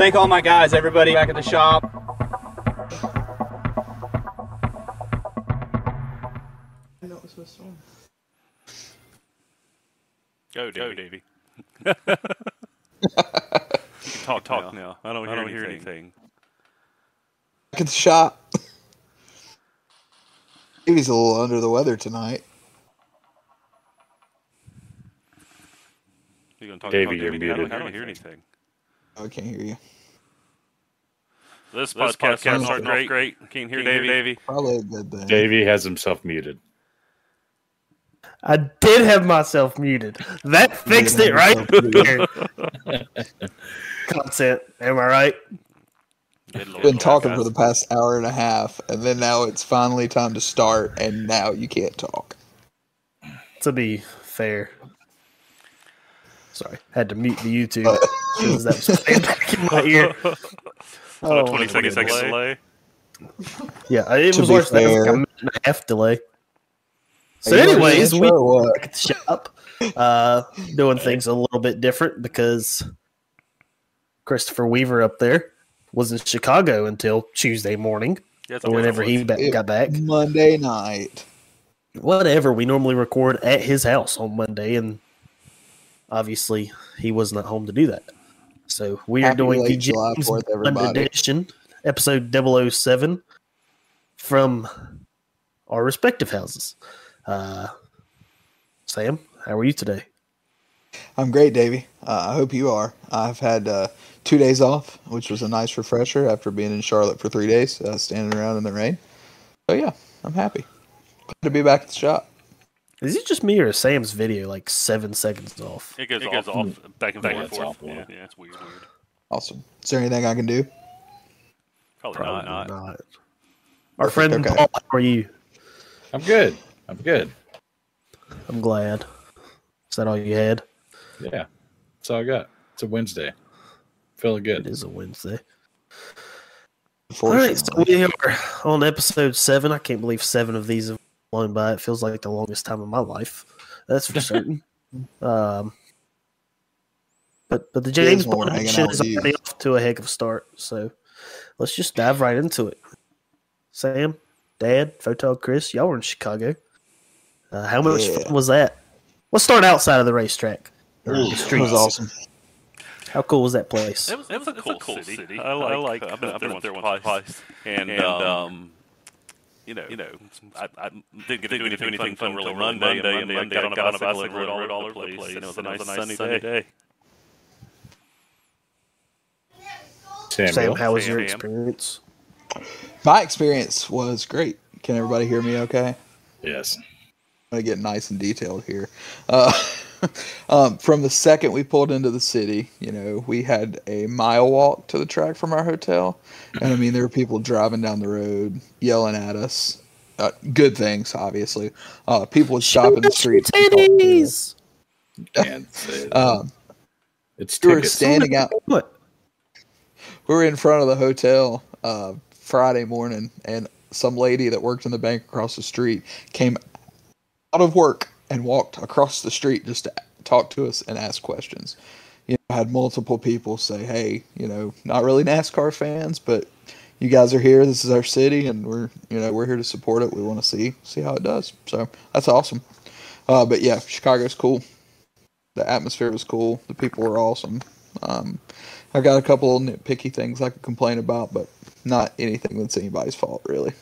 Thank all my guys, everybody back at the shop. Go, Davey. Go, Davey. talk, talk now. now. I don't, I don't hear anything. Back at the shop. Davey's a little under the weather tonight. You gonna talk Davey, about you're Davey? I don't, muted. I don't hear anything. I can't hear you. This, This podcast, podcast is starting great. great. Can't hear Davey. Davey. Probably a good thing. Davey has himself muted. I did have myself muted. That fixed it, right? Content. Am I right? Been talking for the past hour and a half, and then now it's finally time to start, and now you can't talk. To be fair. Sorry, had to mute the YouTube because that was playing back in my ear. On a Oh, 20 my second delay. Yeah, it To was be worse than that. It was like a minute and a half delay. So, Are you ready anyways, we intro or what? back at the shop, uh, doing things a little bit different because Christopher Weaver up there was in Chicago until Tuesday morning, Yeah, it's or whenever he ba- got back. Monday night. Whatever. We normally record at his house on Monday, and obviously he was not at home to do that. So we are doing the July James 4th, Bond edition, episode 007 from our respective houses. Uh, Sam, how are you today? I'm great, Davey. Uh, I hope you are. I've had uh, two days off, which was a nice refresher after being in Charlotte for three days, uh, standing around in the rain. So yeah, I'm happy. Glad to be back at the shop. Is it just me or is Sam's video like seven seconds off? It goes, It off, goes off back and back Yeah, and forth. awful. Yeah, yeah, it's weird. weird. Awesome. Is there anything I can do? Probably, Probably not. not. Our friend okay. Paul, how are you? I'm good. I'm good. I'm glad. Is that all you had? Yeah. That's all I got. It's a Wednesday. Feeling good. It is a Wednesday. All right, so we are on episode seven. I can't believe seven of these have flown by. It feels like the longest time of my life. That's for certain. um, but but the James Bond hanging is already off to a heck of a start. So let's just dive right into it. Sam, Dad, Photog, Chris, y'all were in Chicago. Uh, how much Yeah. fun was that? Let's start outside of the racetrack. or the It streets. was awesome. How cool was that place? It was, it was a cool, city. I like. I like I've been, I've been up there once or twice, and, um, you know, you know, I, I didn't get to do anything, anything fun until Monday, and Monday, and got on a bicycle and rode all over the place, and it was a nice, sunny, day. Samuel. Sam, how was Sam, your experience? My experience was great. Can everybody hear me okay? Yes. I'm gonna get nice and detailed here. Uh, um, from the second we pulled into the city, you know, we had a mile walk to the track from our hotel, and I mean, there were people driving down the road yelling at us. Uh, good things, obviously. Uh, people would stop in the streets. and talk. Titties! Can't say that. Um, it's we were standing out. What? We were in front of the hotel uh, Friday morning, and some lady that worked in the bank across the street came out of work and walked across the street just to talk to us and ask questions. You know, had multiple people say, "Hey, you know, not really NASCAR fans, but you guys are here. This is our city, and we're you know we're here to support it. We want to see see how it does. So that's awesome. Uh, but yeah, Chicago's cool. The atmosphere was cool. The people were awesome. Um, I got a couple of nitpicky things I could complain about, but not anything that's anybody's fault really.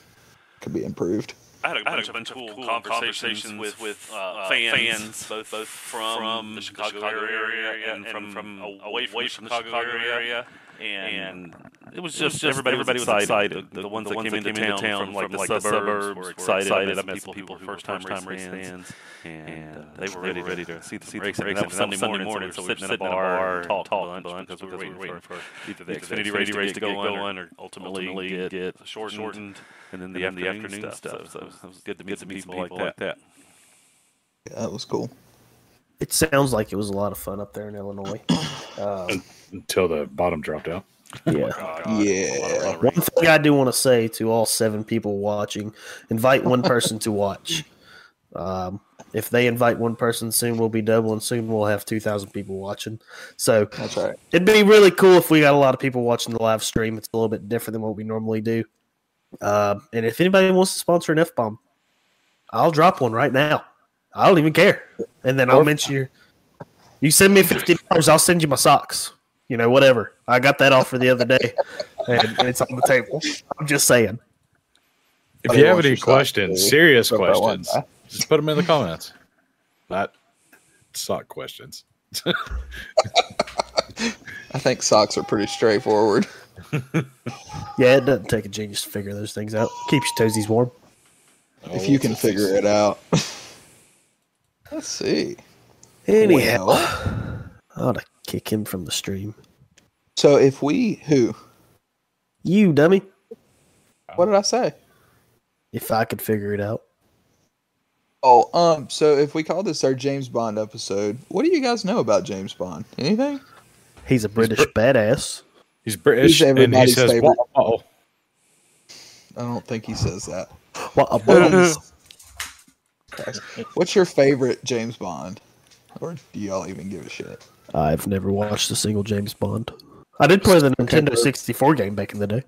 Could be improved. I had a, I had a bunch, of cool, conversations, with, with uh, fans, both, both from, the Chicago, area and, from, from away from, the Chicago, area. And it was just, everybody, everybody was excited. The, the ones that came into town, from like the suburbs were excited. I met some people who were first time race fans, and uh, they were ready, ready to see the, see the race. And that was Sunday morning, so we were sitting in a bar and talked a bunch because we were waiting for either the Xfinity race to get going or ultimately get shortened and then the, afternoon, the afternoon stuff. So it was good to meet some people, like that. Yeah, that was cool. It sounds like it was a lot of fun up there in Illinois. Um, Until the bottom dropped out. yeah. Yeah. One thing I do want to say to all seven people watching: invite one person to watch. Um, if they invite one person soon, we'll be doubling. Soon we'll have two thousand people watching. So That's right. it'd be really cool if we got a lot of people watching the live stream. It's a little bit different than what we normally do. Uh, and if anybody wants to sponsor an F bomb, I'll drop one right now. I don't even care. And then I'll mention your. You send me fifty dollars, I'll send you my socks. You know, whatever. I got that offer the other day, and it's on the table. I'm just saying. If you have any questions, dude. serious Put one questions, just put them in the comments. Not sock questions. I think socks are pretty straightforward. Yeah, it doesn't take a genius to figure those things out. Keeps your toesies warm. if you can figure it out. Let's see. Anyhow, Well, I ought to kick him from the stream. so if we who? You dummy. What did I say? If I could figure it out. Oh, um, so if we call this our James Bond episode, what do you guys know about James Bond? Anything? He's a British badass. He's British He's and he says, favorite. "Oh, I don't think he says that. What a bonus. What's your favorite James Bond? Or do y'all even give a shit? I've never watched a single James Bond. I did play the Nintendo 64 game back in the day.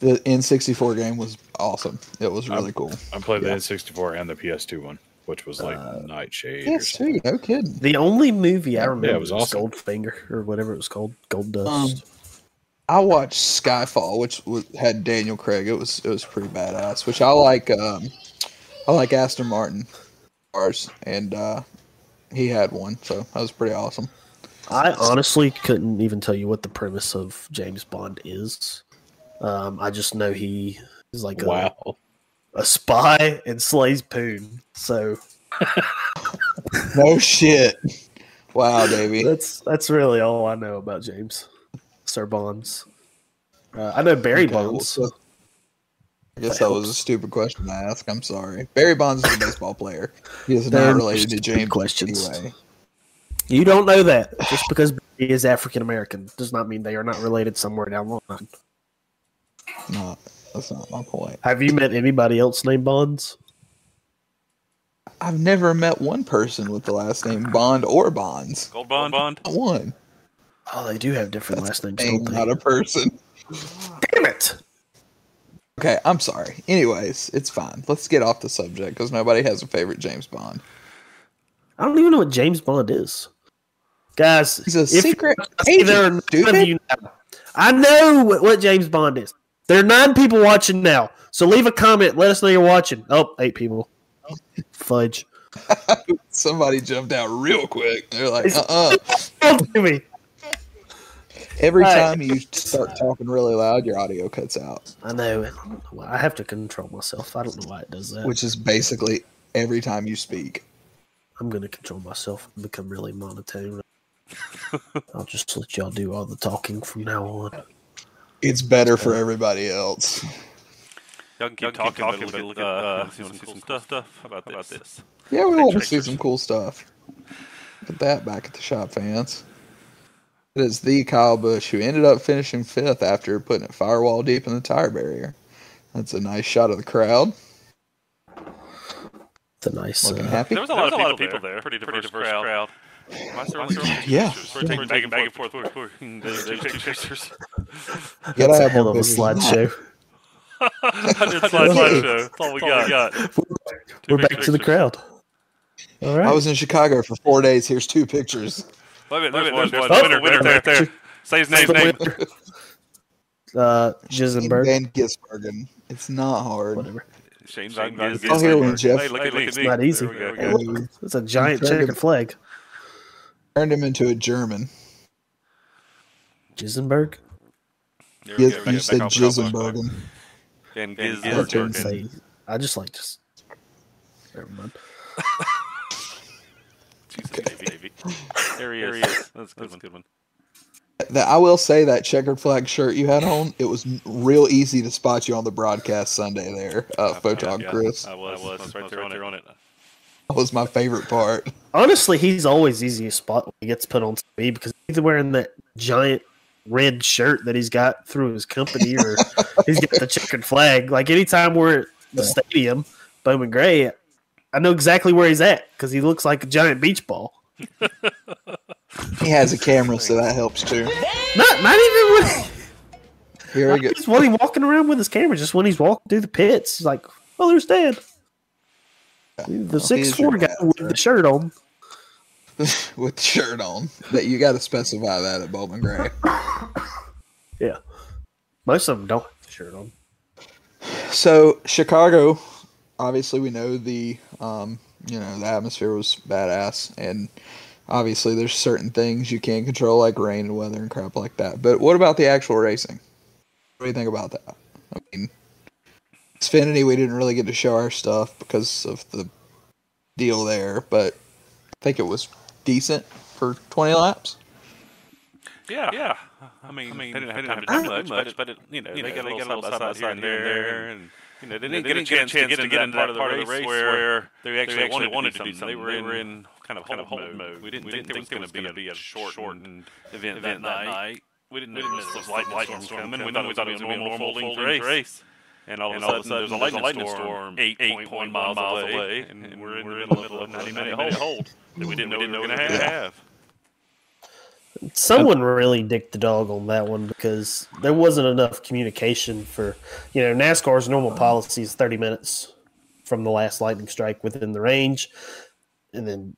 The N64 game was awesome. It was really cool. I played Yeah. the N64 and the PS2 one, which was like Uh, Nightshade. or Yes, something. No kidding. The only movie I remember it was was, awesome. Goldfinger or whatever it was called, Gold Um, Dust. I watched Skyfall, which was, had Daniel Craig. It was it was pretty badass. Which I like. Um, I like Aston Martin cars, and uh, he had one, so that was pretty awesome. I honestly couldn't even tell you what the premise of James Bond is. Um, I just know he is like a, Wow. a spy and slays poon. So No shit. Wow, Davey. that's that's really all I know about James Sir Bonds. Uh, I know Barry Okay, well, Bonds. so- I guess that was a stupid question to ask. I'm sorry. Barry Bonds is a baseball player. He is They're not related to James questions. anyway. You don't know that. Just because he is African American does not mean they are not related somewhere down the line. No, that's not my point. Have you met anybody else named Bonds? I've never met one person with the last name Bond or Bonds. Gold bond, bond. Not one. Oh, they do have different last names, don't they? not a person. Damn it! Okay, I'm sorry. Anyways, it's fine. Let's get off the subject because nobody has a favorite James Bond. I don't even know what James Bond is. Guys, He's a secret there agent, now. I know what, what James Bond is. There are nine people watching now. So leave a comment. Let us know you're watching. Oh, eight people. Fudge. Somebody jumped out real quick. They're like, uh uh do me. Every All right. time you start talking really loud, your audio cuts out, I know. I don't know why. I have to control myself. I don't know why it does that. which is basically every time you speak. I'm going to control myself and become really monotone. I'll just let y'all do all the talking from now on. It's better for everybody else. Y'all can keep talking, but look, at- uh, see some cool stuff, stuff about, about this. Yeah, we want to see some cool stuff. Look at that back at the shop, fans. It is the Kyle Busch who ended up finishing fifth after putting it firewall deep in the tire barrier. That's a nice shot of the crowd. It's a nice. Looking Uh, happy. There was a lot, of, people there. Pretty diverse, crowd. Why is there only Yeah. We're taking back and back and forth. We're, we're, pictures. Gotta have hell more of a pictures than that. slideshow. I slideshow. That's all we got. We're back to the crowd. All right. I was in Chicago for four days. Here's two pictures. Wait a minute, there's one. There's one winner, winner right there. Say his name. name. uh, Jisenberg. Van Gisbergen. It's not hard. Whatever. Shane Van Oh, here we go, Jeff. Hey, look at me. It's not easy. There we go. Hey, It's a giant trying to- checkered flag. Turned him into a German. Jisenberg. There we You, go. you said off, back off, back off. Gisenbergen. Van Yeah, I didn't Turn Gisbergen. say. I just like just. Never mind. Jesus, Davey, Davey. There he is. That's a good one. Good one. That I will say that checkered flag shirt you had on, it was real easy to spot you on the broadcast Sunday there, uh, Photog Yeah, Chris. I was. I was. I was right there on it. That was my favorite part. Honestly, he's always easy to spot when he gets put on TV because he's wearing that giant red shirt that he's got through his company, or he's got the checkered flag. Like anytime we're at the Yeah. stadium, Bowman Gray, I know exactly where he's at because he looks like a giant beach ball. He has a camera, so that helps too. Not not even when Here we go. just when he's walking around with his camera, just when he's walking through the pits, he's like, "Oh, there's Dad." The Well, six four guy with the shirt on. with the shirt on. That you got to specify that at Bowman Gray. Yeah, most of them don't have the shirt on. So Chicago, obviously, we know the um, you know the atmosphere was badass, and obviously there's certain things you can't control like rain and weather and crap like that. But what about the actual racing? What do you think about that? I mean, Xfinity, we didn't really get to show our stuff because of the deal there, but I think it was decent for 20 laps. Yeah, yeah. I mean, I mean, they didn't have time to do much, much, but it, you know, they got a little side by side here and there, and you know, they didn't, get a chance to get into that part of the race where they actually wanted, wanted to do something. They were in kind of kind of hold mode. We didn't think there was going to be a shortened event that night. We didn't know there was light lightning storm coming. We thought it was a normal folding race. And all, of, a sudden, there's a lightning storm 8.1 miles away, and, we're in the middle of a 90 minute hold that we didn't know we were going to have. Someone really dicked the dog on that one because there wasn't enough communication for, you know, NASCAR's normal policy is 30 minutes from the last lightning strike within the range. And then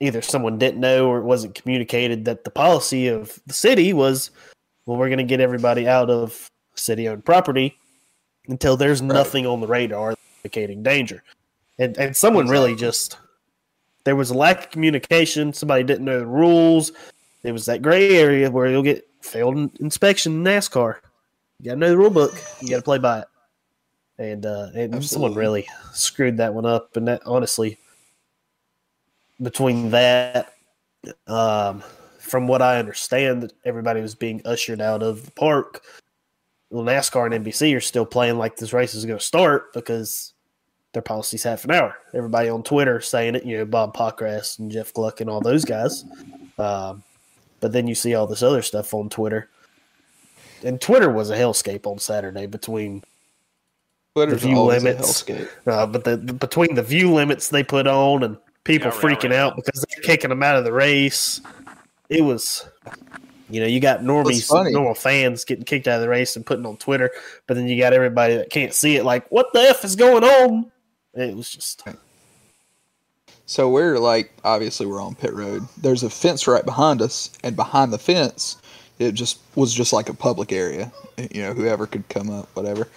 either someone didn't know or it wasn't communicated that the policy of the city was, well, we're going to get everybody out of city owned property until there's nothing on the radar indicating danger. And, and someone really just, there was a lack of communication. Somebody didn't know the rules it was that gray area where you'll get failed inspection in NASCAR. You got to know the rule book. You got to play by it. And, uh, and someone really screwed that one up. And that honestly, between that, um, from what I understand, that everybody was being ushered out of the park. Well, NASCAR and NBC are still playing like this race is going to start because their policy's half an hour. Everybody on Twitter saying it, you know, Bob Pockrass and Jeff Gluck and all those guys. Um, but then you see all this other stuff on Twitter. And Twitter was a hellscape on Saturday between Twitter's view always a limits. uh, but the between the view limits they put on and people Yeah, freaking right. out because they're kicking them out of the race. It was, you know, you got It's normies, normal fans getting kicked out of the race and putting on Twitter, but then you got everybody that can't see it, like, what the f is going on? It was just So we're like, obviously, we're on pit road. There's a fence right behind us, and behind the fence, it just was just like a public area. You know, whoever could come up, whatever.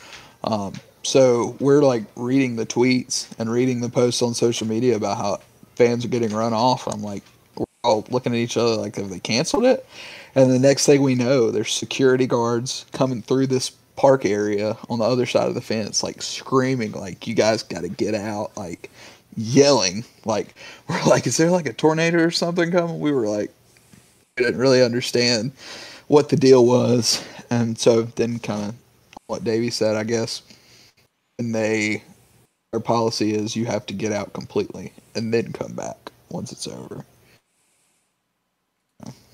Um, so we're like reading the tweets and reading the posts on social media about how fans are getting run off. I'm like, we're all looking at each other like, have they canceled it? And the next thing we know, there's security guards coming through this park area on the other side of the fence, like screaming, like, you guys got to get out, like yelling. Like, we're like, is there like a tornado or something coming? We were like, we didn't really understand what the deal was. And so then kind of what Davey said, I guess. And they, their policy is you have to get out completely and then come back once it's over.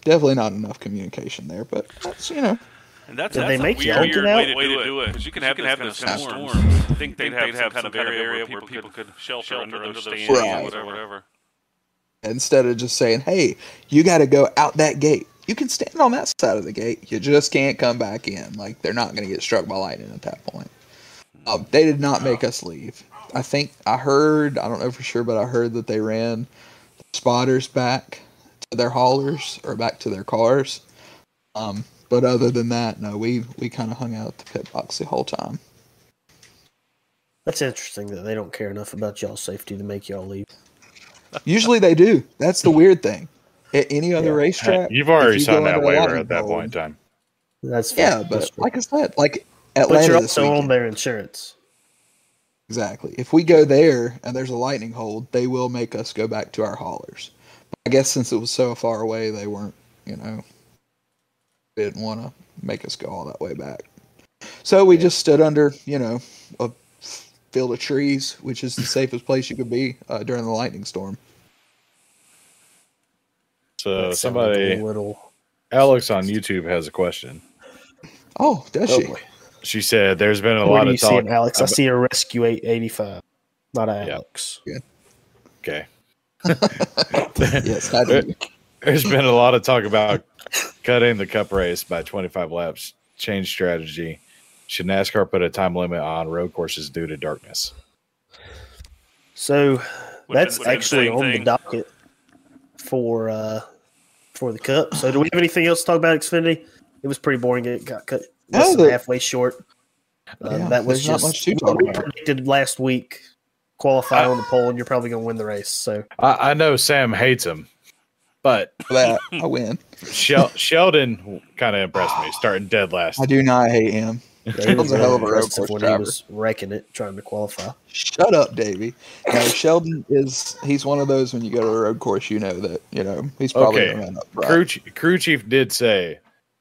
Definitely not enough communication there, but that's, you know, And that's, that's they a make weird, y'all weird get way, to, way to do it because you can have, have those kind of storms. I think they'd have, some kind of area where people could shelter, under those stands Right. or whatever. whatever. instead of just saying, "Hey, you got to go out that gate." You can stand on that side of the gate. You just can't come back in. Like they're not going to get struck by lightning at that point. Um, they did not make us leave. I think I heard. I don't know for sure, but I heard that they ran spotters back to their haulers or back to their cars. Um, but other than that, no, we we kind of hung out at the pit box the whole time. that's interesting that they don't care enough about y'all's safety to make y'all leave. Usually they do. That's the weird thing. At any other racetrack, You've already if you signed that waiver at that point in time. That's fair. Yeah, but fair. like I said, like Atlanta, but Atlanta you're this also on their insurance. Exactly. If we go there and there's a lightning hold, they will make us go back to our haulers. But I guess since it was so far away, they weren't, you know, didn't want to make us go all that way back. So we just stood under, you know, a field of trees, which is the safest place you could be uh, during the lightning storm. So That sounded somebody, a little. Alex on YouTube has a question. Oh, does Oh she? boy. She said, "There's been a Where lot do you of see talk." him, Alex? I see a Rescue 885, not a Yeah. Alex. Okay. Yes, I do. There's been a lot of talk about cutting the cup race by 25 laps, change strategy. Should NASCAR put a time limit on road courses due to darkness? So Would've would've actually same on the docket for uh for the cup. So do we have anything else to talk about Xfinity? It was pretty boring. It got cut less than halfway short. Uh, Yeah, that was just not much to what talk we about. predicted last week. Qualify on the pole, and you're probably going to win the race. So I, I know Sam hates him, but For that, I win. Shel- Sheldon kind of impressed me, starting dead last. I do not hate him. yeah, he Sheldon's was a hell of a road course when he driver. was wrecking it, trying to qualify. Shut up, Davey. No, Sheldon is he's one of those when you go to a road course, you know that, you know, he's probably Okay. gonna run up right. Crew, ch- crew chief did say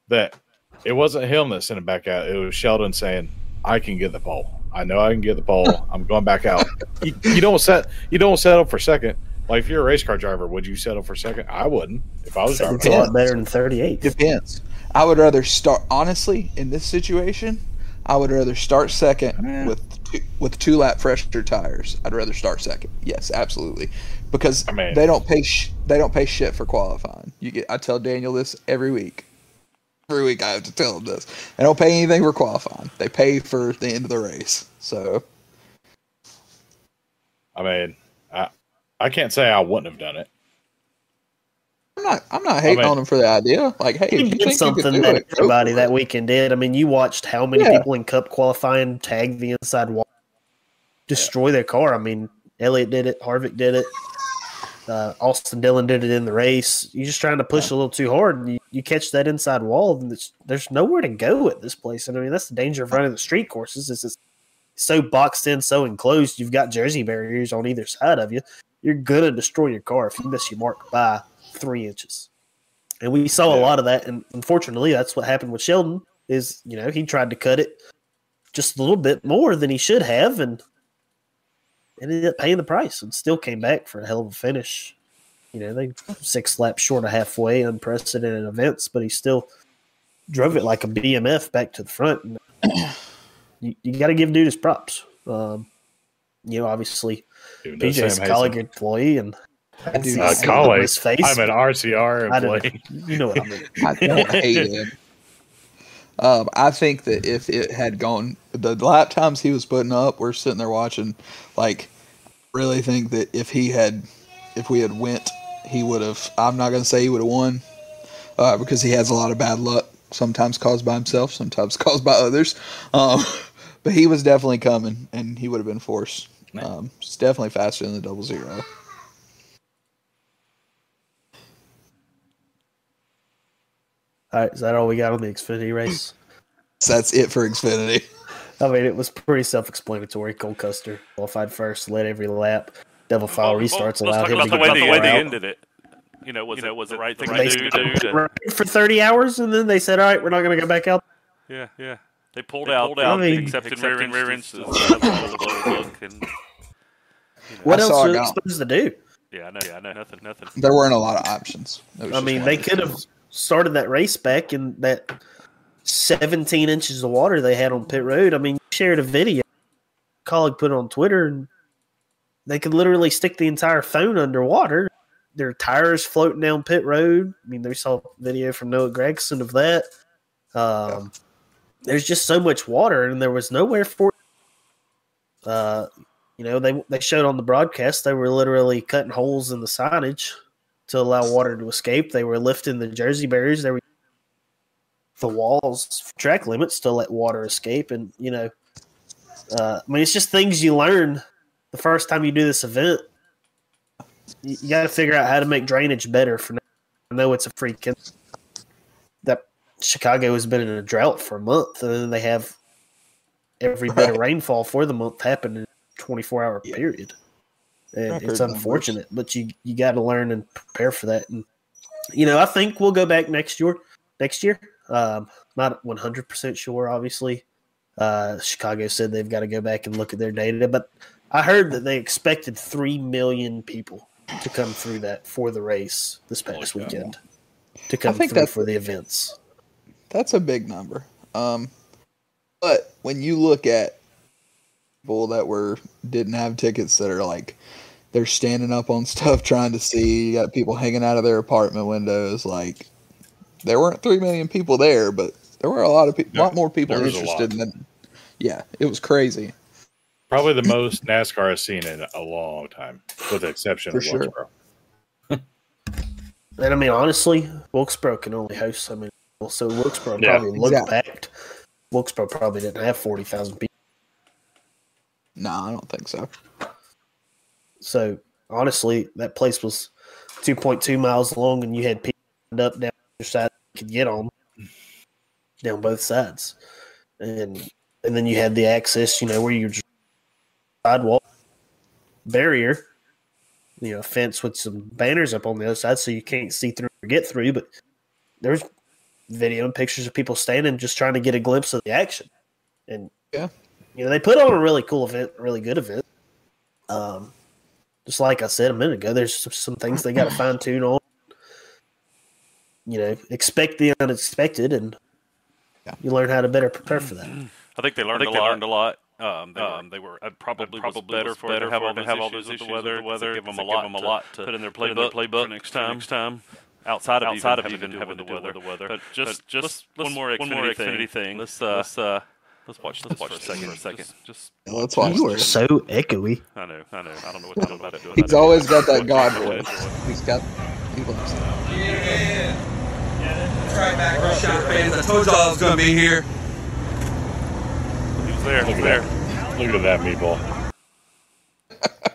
that it wasn't him that sent him back out. It was Sheldon saying, "I can get the pole. I know I can get the pole. I'm going back out." you, you don't set. You don't settle for second. Like if you're a race car driver, would you settle for second? I wouldn't. If I was driving. It's a lot better than 38. Depends. I would rather start honestly in this situation. I would rather start second with two, with two lap fresher tires. I'd rather start second. Yes, absolutely, because I mean- they don't pay sh- they don't pay shit for qualifying. You get I tell Daniel this every week. Every week I have to tell him this. They don't pay anything for qualifying. They pay for the end of the race. So I mean, I I can't say I wouldn't have done it. I'm not I'm not hating mean- on him for the idea. Like, hey, He if you did think you something do that it, everybody that weekend did. I mean, you watched how many Yeah. people in Cup qualifying tag the inside wall, destroy their car. I mean, Elliott did it, Harvick did it, uh, Austin Dillon did it in the race. You're just trying to push a little too hard, and you, you catch that inside wall, and it's, there's nowhere to go at this place. And I mean, that's the danger of running the street courses. Is it's so boxed in, so enclosed. You've got jersey barriers on either side of you. You're gonna destroy your car if you miss your mark by three inches. And we saw a lot of that, and unfortunately, that's what happened with Sheldon. Is you know he tried to cut it just a little bit more than he should have, and ended up paying the price, and still came back for a hell of a finish. You know, they six laps short of halfway, unprecedented events, but he still drove it like a BMF back to the front. And you, you got to give dude his props. Um, you know, obviously, Even though PJ's a colleague him. employee, and I do see Uh, not it hate on colleague. his face. I'm an RCR I employee. You know what I mean? I don't hate him. Um, I think that if it had gone, the lap times he was putting up, we're sitting there watching. Like, really think that if he had, if we had went, he would have. I'm not gonna say he would have won, uh, because he has a lot of bad luck. Sometimes caused by himself, sometimes caused by others. Um, but he was definitely coming, and he would have been forced. Um, it's definitely faster than the double zero. All right, is that all we got on the Xfinity race? So that's it for Xfinity. I mean, it was pretty self-explanatory. Cole Custer qualified first, led every lap. Devil file Well, restarts let's allowed talk him about to the get way, the the way they out. ended it. You know, was it was the right thing They to do? to- to- for thirty hours, and then they said, "All right, we're not going to go back out." Yeah, yeah. They pulled out, pulled I out, mean- accepted rear rear instances. Look, and What I else saw are a they supposed to do? yeah, I know, yeah, I know, nothing, nothing. There weren't a lot of options. I mean, they could have started that race back in that seventeen inches of water they had on pit road. I mean, you shared a video, colleague put it on Twitter, and they could literally stick the entire phone underwater. Their tires floating down pit road. I mean, they saw a video from Noah Gragson of that. Um, There's just so much water, and there was nowhere for. Uh, you know, they they showed on the broadcast they were literally cutting holes in the signage to allow water to escape. They were lifting the jersey barriers. They were the walls, track limits to let water escape, and you know, uh, I mean, it's just things you learn the first time you do this event. You, you got to figure out how to make drainage better. For now. I know it's a freaking that Chicago has been in a drought for a month, and then they have every bit of rainfall for the month happened in a 24 hour Yeah. period. And Record it's numbers. unfortunate, but you you got to learn and prepare for that. And you know, I think we'll go back next year. Next year, um, not 100 percent sure. Obviously, uh, Chicago said they've got to go back and look at their data, but I heard that they expected three million people to come through that for the race this past Holy cow. weekend. To come think through for the events. That's a big number. Um, but when you look at people that were didn't have tickets that are like they're standing up on stuff trying to see. You got people hanging out of their apartment windows. Like there weren't three million people there, but there were a lot of people, a lot more people there interested lot. in. Yeah, it was crazy. Probably the most NASCAR has seen in a long time, with the exception For of sure. Wilkesboro. And I mean, honestly, Wilkesboro can only host so many people, so Wilkesboro Yeah, probably looked exactly. packed. Wilkesboro probably didn't have forty thousand people. No, I don't think so. So honestly, that place was two point two miles long, and you had people up down the side you could get on down both sides, and and then you had the access, you know, where you just sidewalk barrier, you know, fence with some banners up on the other side, so you can't see through or get through. But there's video and pictures of people standing just trying to get a glimpse of the action, and Yeah. you know, they put on a really cool event, really good event. Um, just like I said a minute ago, there's some, some things they got to fine tune on. You know, expect the unexpected, and Yeah. you learn how to better prepare for that. I think they learned think a they lot. learned a lot. Um, they, Um, were, they were I'd uh, probably, probably was better for better to have all to those have all issues with the issues weather, with the weather, give them a give lot, them a to lot to to put in their put in playbook, for playbook next for time. next time. Outside of outside even of even having having to to do do with with the weather, but just but just just one let's- more one more Xfinity Xfinity thing. thing. Let's uh, let's uh let's watch let's watch for a second for a second. Just Yeah, let's watch. You are so echoey. I know I know I don't know what to do about it. doing He's that. always got that God voice. He's got. He loves it. Right back, our shot fans. I told y'all I was gonna be here. He was there. He Look was at there. Look at that meatball.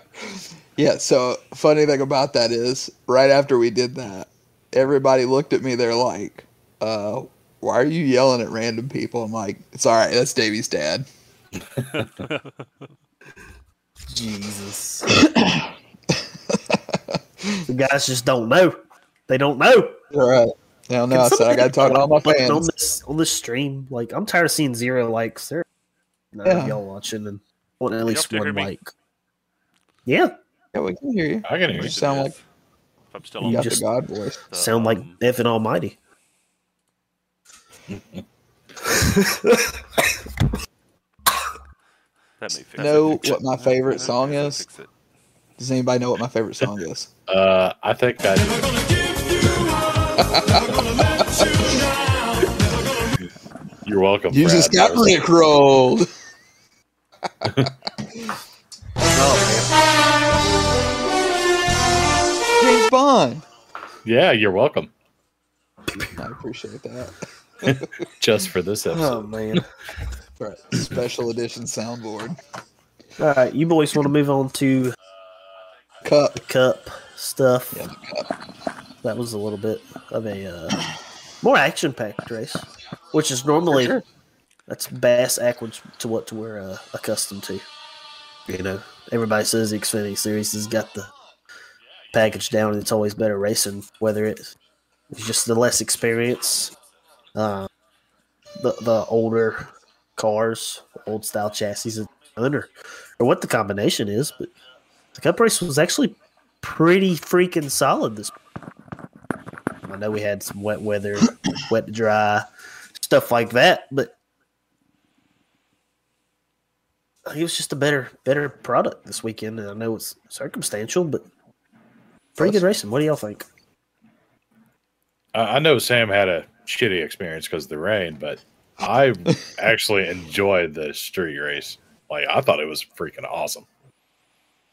Yeah. So funny thing about that is, right after we did that, everybody looked at me. They're like, uh, "Why are you yelling at random people?" I'm like, "It's all right. That's Davey's dad." Jesus. the guys just don't know. They don't know. All right. Hell no. I Can said I got to talk to all my somebody on fans. this on this stream. Like I'm tired of seeing zero likes. There, none Yeah. y'all watching and want at least one hear me? like. Yeah, Yeah, we can hear you. I can hear You you. sound like If I'm still you on just- the God voice. the, sound like um, effing almighty. that may fix Know it. what my favorite That song is? Does anybody know what my favorite song is? Uh, I think I do. You're welcome. You Brad. just got That was- rickrolled. James Bond. Yeah, you're welcome. I appreciate that. Just for this Oh episode. man! For a special edition soundboard. All right, you boys want to move on to Cup. the cup stuff? Yeah, the cup. That was a little bit of a uh, more action-packed race, which is normally sure. that's bass backwards to what we're uh, accustomed to. You know, everybody says the Xfinity Series has got the package down, it's always better racing. Whether it's it's just the less experience, uh, the the older cars, old style chassis, or or what the combination is, but the Cup race was actually pretty freaking solid this. I know we had some wet weather, wet to dry, stuff like that, but it was just a better better product this weekend. And I know it's circumstantial, but pretty good racing. What do y'all think? I I know Sam had a shitty experience because of the rain, but I actually enjoyed the street race. Like I thought it was freaking awesome.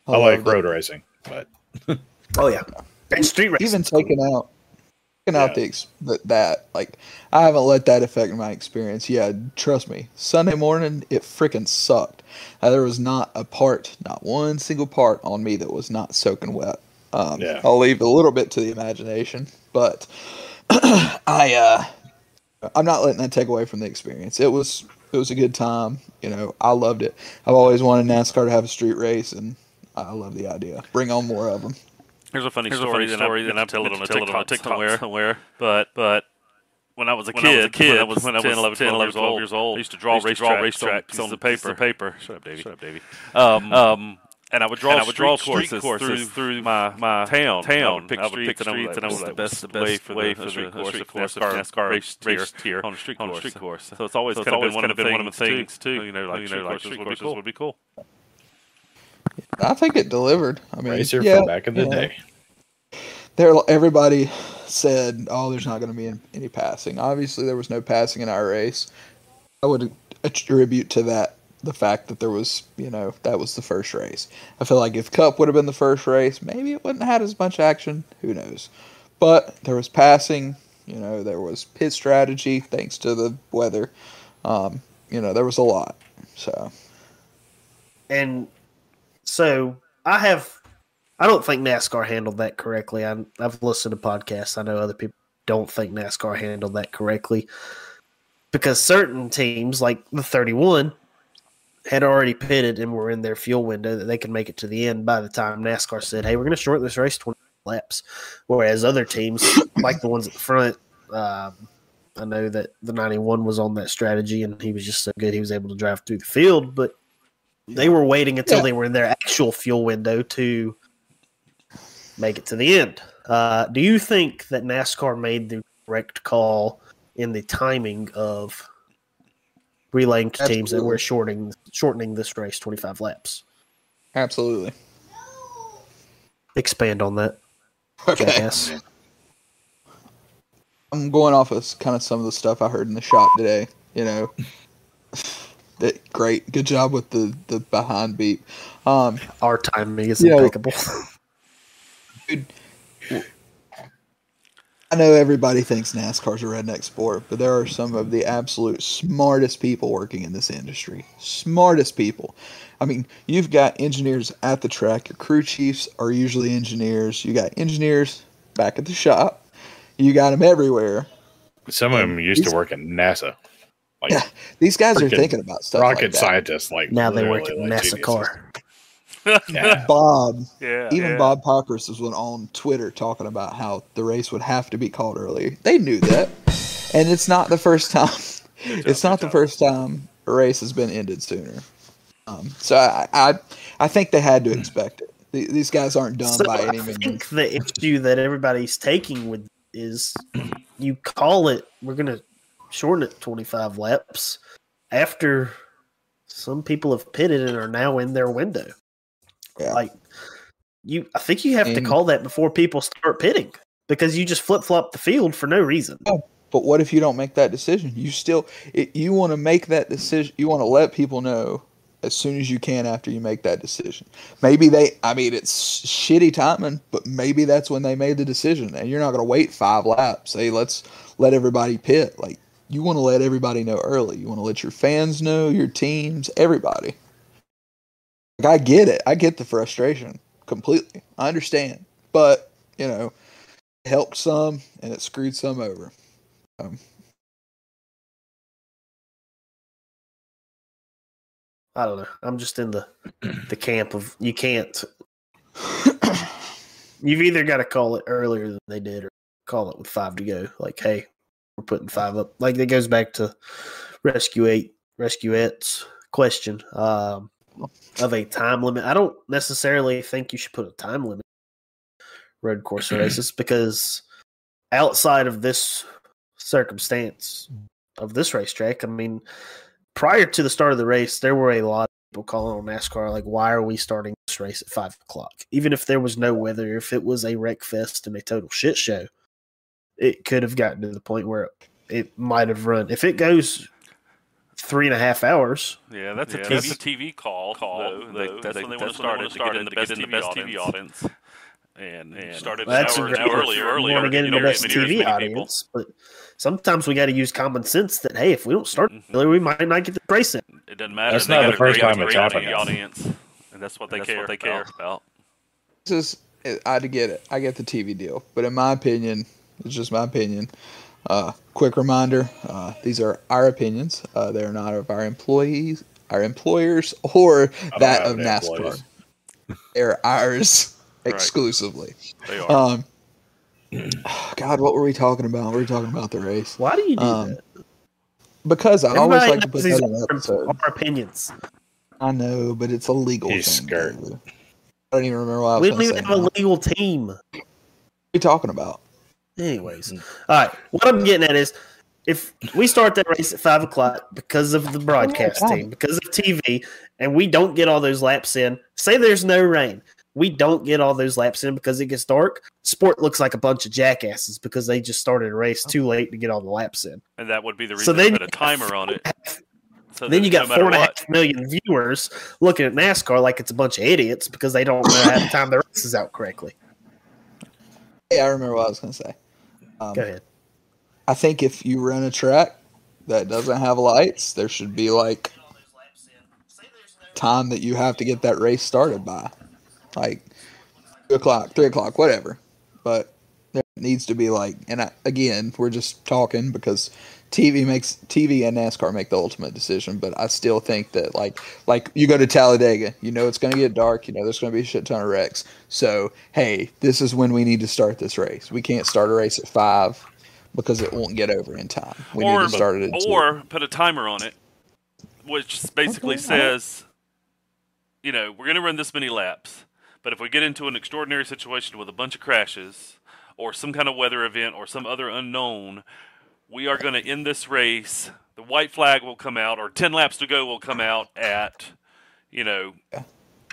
I, like loved it. road racing, but Oh yeah, and street racing. even taking out taking out Yeah. the that, that like I haven't let that affect my experience. Yeah, trust me. Sunday morning it freaking sucked. Uh, there was not a part, not one single part on me that was not soaking wet. Um, Yeah. I'll leave a little bit to the imagination, but I uh, I'm not letting that take away from the experience. It was it was a good time. You know, I loved it. I've always wanted NASCAR to have a street race, and I love the idea. Bring on more of them. Here's a funny Here's a funny story I, that that I I've tell it on a to tell it TikTok, TikTok somewhere, somewhere. But but when I was a When kid, I was a kid, when I was, when I was 10, 11, 10, 11 years, old, years old, I used to draw I used to race draw tracks, race tracks tracks on on the the paper. paper. Shut up, Davey. Shut up, Davey. Um, um, and I would draw, I would draw street street courses, courses through, through my my town. town. town. I would pick I would streets, pick and I was like, was "What's the best way for way the for the street the course street course NASCAR, NASCAR raced raced here here on a street on a course. street course?" So it's always So it's kind of been one of kind the of been one of the things things too. You know, like You street know, like courses street would be courses cool. would be cool. I think it delivered. I mean, Racer yeah, from back in the yeah. day. there everybody said, "Oh, there's not going to be any passing." Obviously, there was no passing in our race. I would attribute to that the fact that there was, you know, that was the first race. I feel like if Cup would have been the first race, maybe it wouldn't have had as much action. Who knows? But there was passing. You know, there was pit strategy thanks to the weather. Um, you know, there was a lot. So And so I have, I don't think NASCAR handled that correctly. I, I've listened to podcasts. I know other people don't think NASCAR handled that correctly because certain teams, like the 31, had already pitted and were in their fuel window that they could make it to the end by the time NASCAR said, hey, we're going to shorten this race 20 laps. Whereas other teams, like the ones at the front, um, I know that the 91 was on that strategy and he was just so good he was able to drive through the field, but they were waiting until Yeah. they were in their actual fuel window to make it to the end. Uh, do you think that NASCAR made the correct call in the timing of relaying to teams that were shortening shortening this race 25 laps? absolutely. Expand on that. Okay. Jackass. I'm going off of kind of some of the stuff I heard in the shop today. You know, that great, good job with the the behind beep. Um, Our timing is Yeah. impeccable. I know everybody thinks NASCAR's a redneck sport, but there are some of the absolute smartest people working in this industry. Smartest people. I mean, you've got engineers at the track. Your crew chiefs are usually engineers. You got engineers back at the shop. You got them everywhere. Some of them used These- to work at NASA. Like Yeah, These guys are thinking about stuff. rocket like that. scientists. Like now they work at literally, like, NASA geniuses. car. Yeah. Bob, Yeah. even yeah. Bob Pockrass was on Twitter talking about how the race would have to be called early. They knew that, and it's not the first time. it's not the first time a race has been ended sooner. Um, so I, I, I think they had to expect it. Th- These guys aren't dumb So by I any means. think the issue that everybody's taking with is you call it we're gonna shorten it 25 laps after some people have pitted and are now in their window. Yeah. Like you I think you have to call that before people start pitting because you just flip flop the field for no reason. But what if you don't make that decision? You still, it, you want to make that decision. You want to let people know as soon as you can after you make that decision. Maybe they, I mean, it's shitty timing, but maybe that's when they made the decision, and you're not going to wait five laps. Hey, let's let everybody pit. Like you want to let everybody know early. You want to let your fans know, your teams, everybody. Like I get it. I get the frustration completely. I understand, but you know, it helped some and it screwed some over. Um, I don't know. I'm just in the the camp of you can't you've either got to call it earlier than they did or call it with five to go. Like, hey, we're putting five up. Like that goes back to rescue eight, rescue rescuettes question um, of a time limit. I don't necessarily think you should put a time limit road course races because outside of this circumstance of this racetrack, I mean, prior to the start of the race, there were a lot of people calling on NASCAR like, "Why are we starting this race at five o'clock?" Even if there was no weather, if it was a wreck fest and a total shit show, it could have gotten to the point where it might have run. If it goes three and a half hours, Yeah, that's, Yeah, a, TV, that's- that's a TV call. call though. They, that's, when they want to start it to get in the best, TV audience. And, and started an that's hour, a an great hour earlier. Earlier want to get in the best get as many TV people. audience, but sometimes we got to use common sense that hey, if we don't start Mhm. earlier, we might not get the price in. It doesn't matter. That's They not the first time it's great happened. Audience, and that's what they care. They care about. this is I get it. I get the TV deal, but in my opinion, it's just my opinion. Uh, quick reminder: uh, these are our opinions. Uh, they are not of our employees, our employers, or don't that of NASCAR. employees. They're ours Right. exclusively. They are. Um, God, what were we talking about? We were talking about the race Why do you do Um, that? because I always like to put these that in the episode. our opinions. I know, but it's a legal He's thing. scared. I don't even remember what I was We going don't even have now. a legal team. What are you talking about? Anyways, mm-hmm. all right. What I'm getting at is, if we start that race at five o'clock because of the oh broadcast team, because of TV, and we don't get all those laps in, say there's no rain, we don't get all those laps in because it gets dark. Sport looks like a bunch of jackasses because they just started a race too late to get all the laps in. And that would be the So reason then to put a timer on it. So then you got no matter four and a what- half million viewers looking at NASCAR like it's a bunch of idiots because they don't know how to time their races out correctly. Yeah, I remember what I was gonna say. Um, Go ahead. I think if you run a track that doesn't have lights, there should be like time that you have to get that race started by, like two o'clock, three o'clock, whatever. But there needs to be like, and I, again, we're just talking because TV makes TV and NASCAR make the ultimate decision. But I still think that like, like you go to Talladega, you know it's going to get dark, you know there's going to be a shit ton of wrecks. So hey, this is when we need to start this race. We can't start a race at five because it won't get over in time. We or, need to start it at two. or put a timer on it, which basically says, you know, we're going to run this many laps, but if we get into an extraordinary situation with a bunch of crashes or some kind of weather event or some other unknown, we are going to end this race. The white flag will come out, or 10 laps to go will come out at, you know,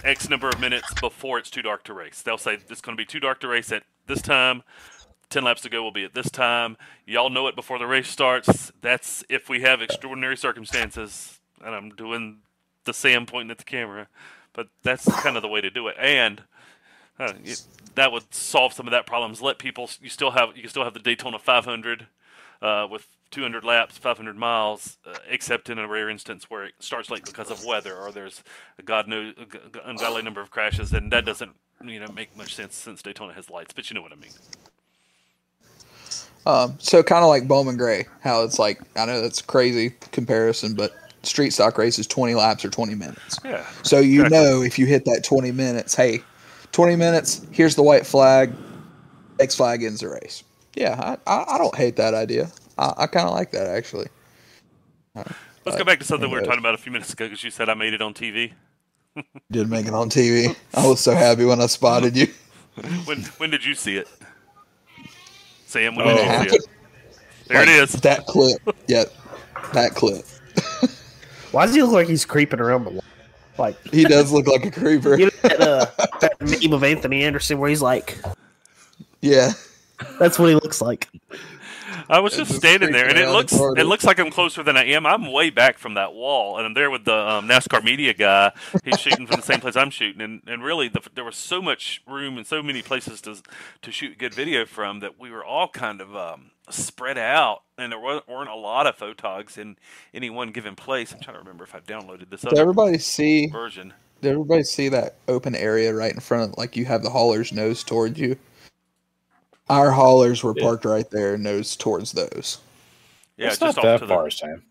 X number of minutes before it's too dark to race. They'll say it's going to be too dark to race at this time. 10 laps to go will be at this time. Y'all know it before the race starts. That's if we have extraordinary circumstances. And I'm doing the Sam pointing at the camera. But that's kind of the way to do it. And uh, it, that would solve some of that problems. Let people, you still have, you can still have the Daytona 500 uh, with 200 laps, 500 miles, uh, except in a rare instance where it starts late because of weather or there's a god knows a g- g- ungodly number of crashes, and that doesn't you know make much sense since Daytona has lights. But you know what I mean. Um, so kind of like Bowman Gray, how it's like I know that's a crazy comparison, but street stock race is 20 laps or 20 minutes. Yeah. So you Exactly. know if you hit that 20 minutes, hey, 20 minutes, here's the white flag, X flag ends the race. Yeah, I, I, I don't hate that idea. I, I kind of like that actually. Let's go back to something we were talking about a few minutes ago because you said I made it on TV. Did make it on TV. I was so happy when I spotted you. When when did you see it? Sam, when Oh. did you see it? There it is. That clip. Yeah, that clip. Why does he look like he's creeping around the wall? Like He does look like a creeper. you know that, uh, that meme of Anthony Anderson where he's like, Yeah. That's what he looks like. I was just just standing there, and it looks corridor. it looks like I'm closer than I am. I'm way back from that wall, and I'm there with the um, NASCAR media guy. He's shooting from the same place I'm shooting, and, and really, the, there was so much room and so many places to to shoot good video from that we were all kind of um, spread out, and there weren't, weren't a lot of photogs in any one given place. I'm trying to remember if I downloaded this Did other everybody see? version. Did everybody see that open area right in front of? Like you have the haulers nose towards you. Our haulers were Yeah. parked right there, nose towards those. Yeah, it's just not off that to far, the. Sam.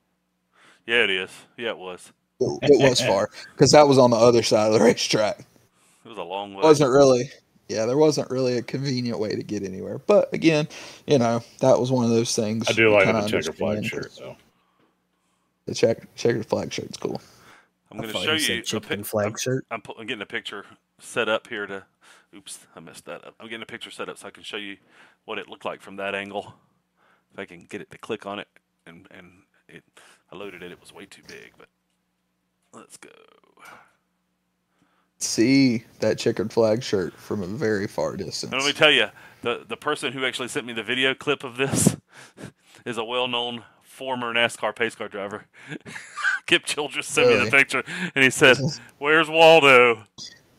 Yeah, it is. Yeah, it was. It, it was far because that was on the other side of the racetrack. It was a long way. It wasn't really. Yeah, there wasn't really a convenient way to get anywhere. But again, you know, that was one of those things. I do like kinda the checker flag shirt though. The check checkered flag shirt's cool. I'm going to thought show you a chicken pic- flag I'm- shirt. I'm, I'm getting a picture set up here to. Oops, I messed that up. I'm getting a picture set up so I can show you what it looked like from that angle. If I can get it to click on it, and and it, I loaded it. It was way too big, but let's go. See that checkered flag shirt from a very far distance. And let me tell you, the the person who actually sent me the video clip of this is a well-known former NASCAR pace car driver. Kip Childress sent me the picture, and he said, "Where's Waldo?"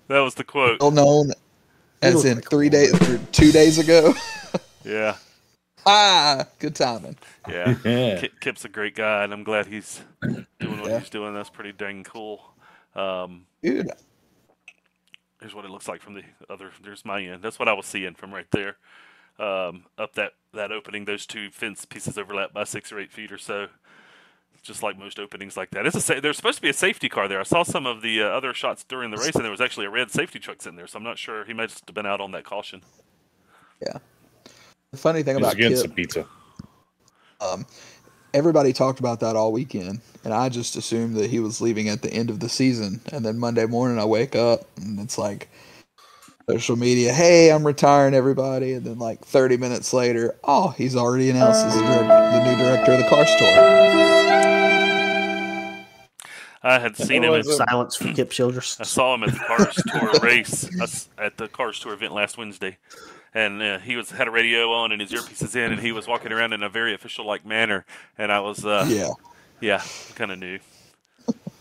That was the quote. well known as look in like three days or two days ago. Yeah. ah, good timing. Yeah. Yeah. Kip, Kip's a great guy, and I'm glad he's doing what Yeah. he's doing. That's pretty dang cool. Um, Dude, here's what it looks like from the other. There's my end. That's what I was seeing from right there. Um, up that that opening, those two fence pieces overlap by six or eight feet or so. Just like most openings like that. It's a sa- there's supposed to be a safety car there. I saw some of the uh, other shots during the race, and there was actually a red safety truck sitting there. So I'm not sure he might have been out on that caution. Yeah. The funny thing He's about against Kip, the pizza. um, everybody talked about that all weekend, and I just assumed that he was leaving at the end of the season. And then Monday morning, I wake up and it's like social media, "Hey, I'm retiring, everybody," and then like 30 minutes later, oh, he's already announced as the, direct, the new director of the Cars Tour. I had seen him. in Silence for Kip Childress. I saw him at the Cars Tour race at the Cars Tour event last Wednesday, and uh, he was had a radio on and his earpieces in, and he was walking around in a very official like manner, and I was uh, Yeah, yeah, kind of new.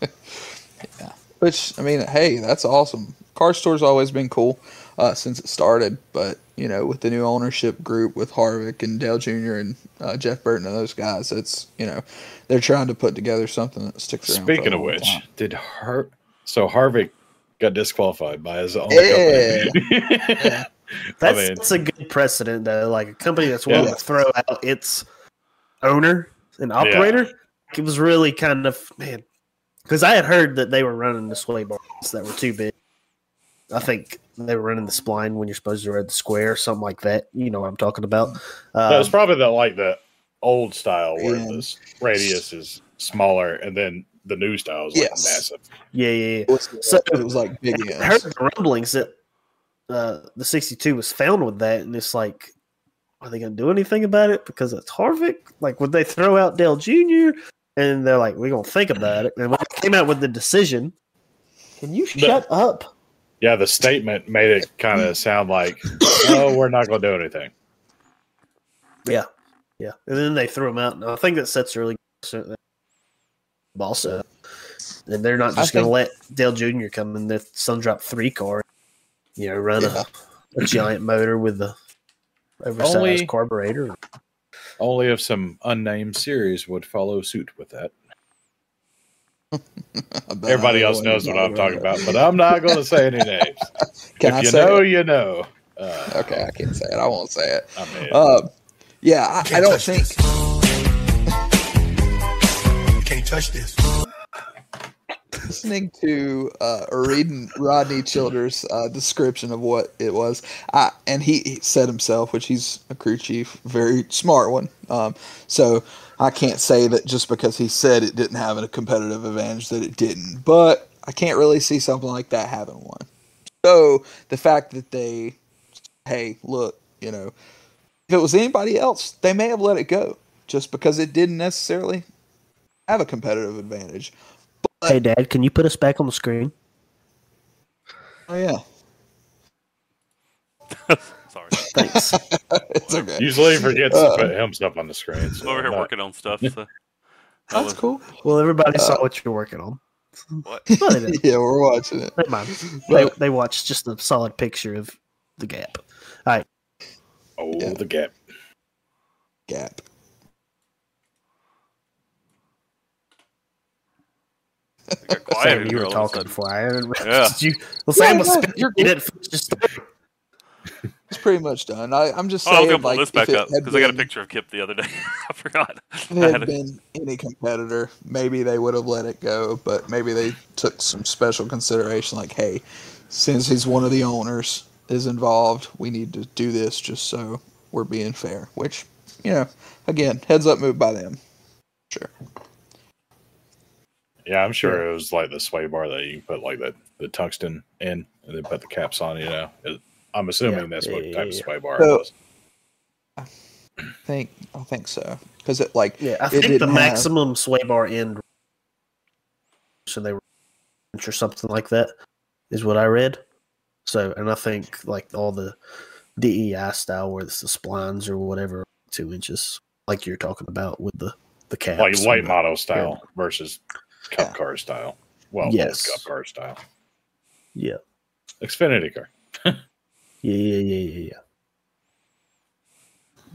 yeah, which I mean, hey, that's awesome. Cars Tour's always been cool uh, since it started, but you know, with the new ownership group with Harvick and Dale Jr. and uh, Jeff Burton and those guys, it's you know, they're trying to put together something that sticks around. Speaking a of which, time. did Har so Harvick got disqualified by his own Yeah. company? That's, mean- that's a good precedent, though. Like a company that's willing Yeah. to throw out its owner and operator. It was really kind of man, because I had heard that they were running the sway bars that were too big. I think they were running the spline when you're supposed to run the square, or something like that. You know what I'm talking about? That was Um, probably the like the old style where And- the radius is smaller, and then the new style is like Yes. massive. yeah, yeah, yeah. It was, So- it was like big I heard the rumblings that uh, the 62 was found with that, and it's like, are they going to do anything about it because it's Harvick? Like, would they throw out Dale Jr.? And they're like, we're going to think about it. And when they came out with the decision, can you shut up? Yeah, the statement made it kind of sound like, "Oh, we're not going to do anything." Yeah, yeah. And then they threw him out, and I think that sets a really good uh, also. And they're not just going to let Dale Jr. come in the sun Sundrop three car, you know, run Yeah. a, a giant motor with the oversized Only- carburetor. Only if some unnamed series would follow suit with that. I bet Everybody else knows what I'm talking about, but I'm not going to say any names. Can if I you say know, it? you know. Uh, Okay, I can't say it. I won't say it. I mean, Uh, yeah, I, I don't touch think. You can't touch this. listening to uh, or reading Rodney Childers' uh, description of what it was, I, and he, he said himself, which he's a crew chief, very smart one. Um, so I can't say that just because he said it didn't have a competitive advantage that it didn't, but I can't really see something like that having one. So the fact that they, hey, look, you know, if it was anybody else, they may have let it go just because it didn't necessarily have a competitive advantage. Hey, Dad, can you put us back on the screen? Oh yeah. Sorry, Thanks. it's okay. usually he forgets Uh, to put himself on the screen. So I'm over here not- working on stuff. So That's was- cool. well, everybody Uh, saw what you're working on. What? Well, yeah, we're watching it. Never mind. They, But- they watched just a solid picture of the gap. All right. Oh, Yeah. the gap. Gap. Quiet Sam, you were all of a talking sudden. before I Yeah. Did you? Well, Sam was Yeah, you're You good. didn't finish your story. It's pretty much done. I, I'm just Oh, I was saying, like, this back up because I got a picture of Kip the other day. I forgot. If it had had it. been any competitor, maybe they would have let it go, but maybe they took some special consideration, like, hey, since he's one of the owners is involved, we need to do this just so we're being fair. Which, you know, again, heads up move by them. Sure. Yeah, I'm sure it was like the sway bar that you put like the, the tungsten in and then put the caps on, you know. It- I'm assuming Yeah, that's yeah, what yeah, type of sway bar So- it was. I think I think so because it like Yeah, I think the didn't have- maximum sway bar end, so they were inch or something like that, is what I read. So, and I think like all the DEI style, where it's the splines or whatever, two inches, like you're talking about with the the caps, Like white late the- model style versus cup Yeah. car style. Well, Yes. cup car style. Yeah, Xfinity car. Yeah, yeah, yeah,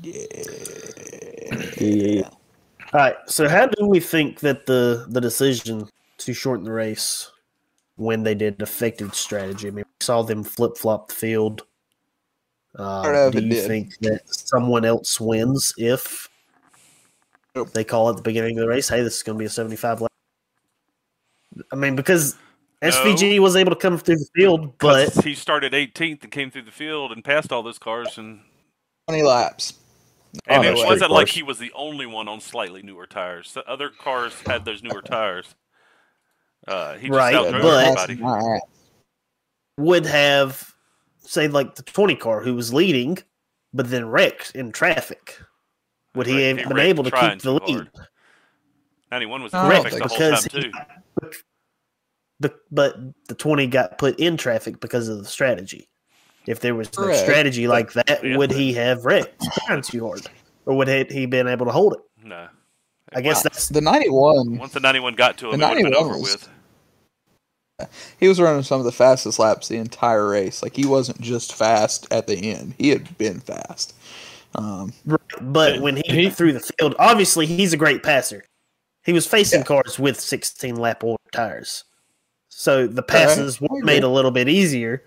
yeah, yeah. yeah. All right. So, how do we think that the the decision to shorten the race when they did affected strategy? I mean, we saw them flip flop the field. Uh, do you think that someone else wins if Nope. they call at the beginning of the race? Hey, this is going to be a seventy-five lap. I mean, because SVG was able to come through the field, but he started 18th and came through the field and passed all those cars, and twenty laps. and it wasn't pretty like he was the only one on slightly newer tires. The other cars had those newer tires. Uh, he just Right, but- everybody. Would have say like the twenty car who was leading, but then wrecked in traffic, would he Right, have he been able to keep the lead? hard. 91 was No, I in traffic the whole because time, he- too. The, but the twenty got put in traffic because of the strategy. If there was no Correct. strategy like that, Yeah. would he have wrecked trying too hard, or would he, he been able to hold it? No. I guess that's The 91, Once the 91 got to him, The it would have been 91 over was- with. he was running some of the fastest laps the entire race. Like he wasn't just fast at the end; he had been fast. Um, But when he, He- got through the field, obviously he's a great passer. He was facing Yeah. cars with 16 lap old tires. So the passes I were made a little bit easier.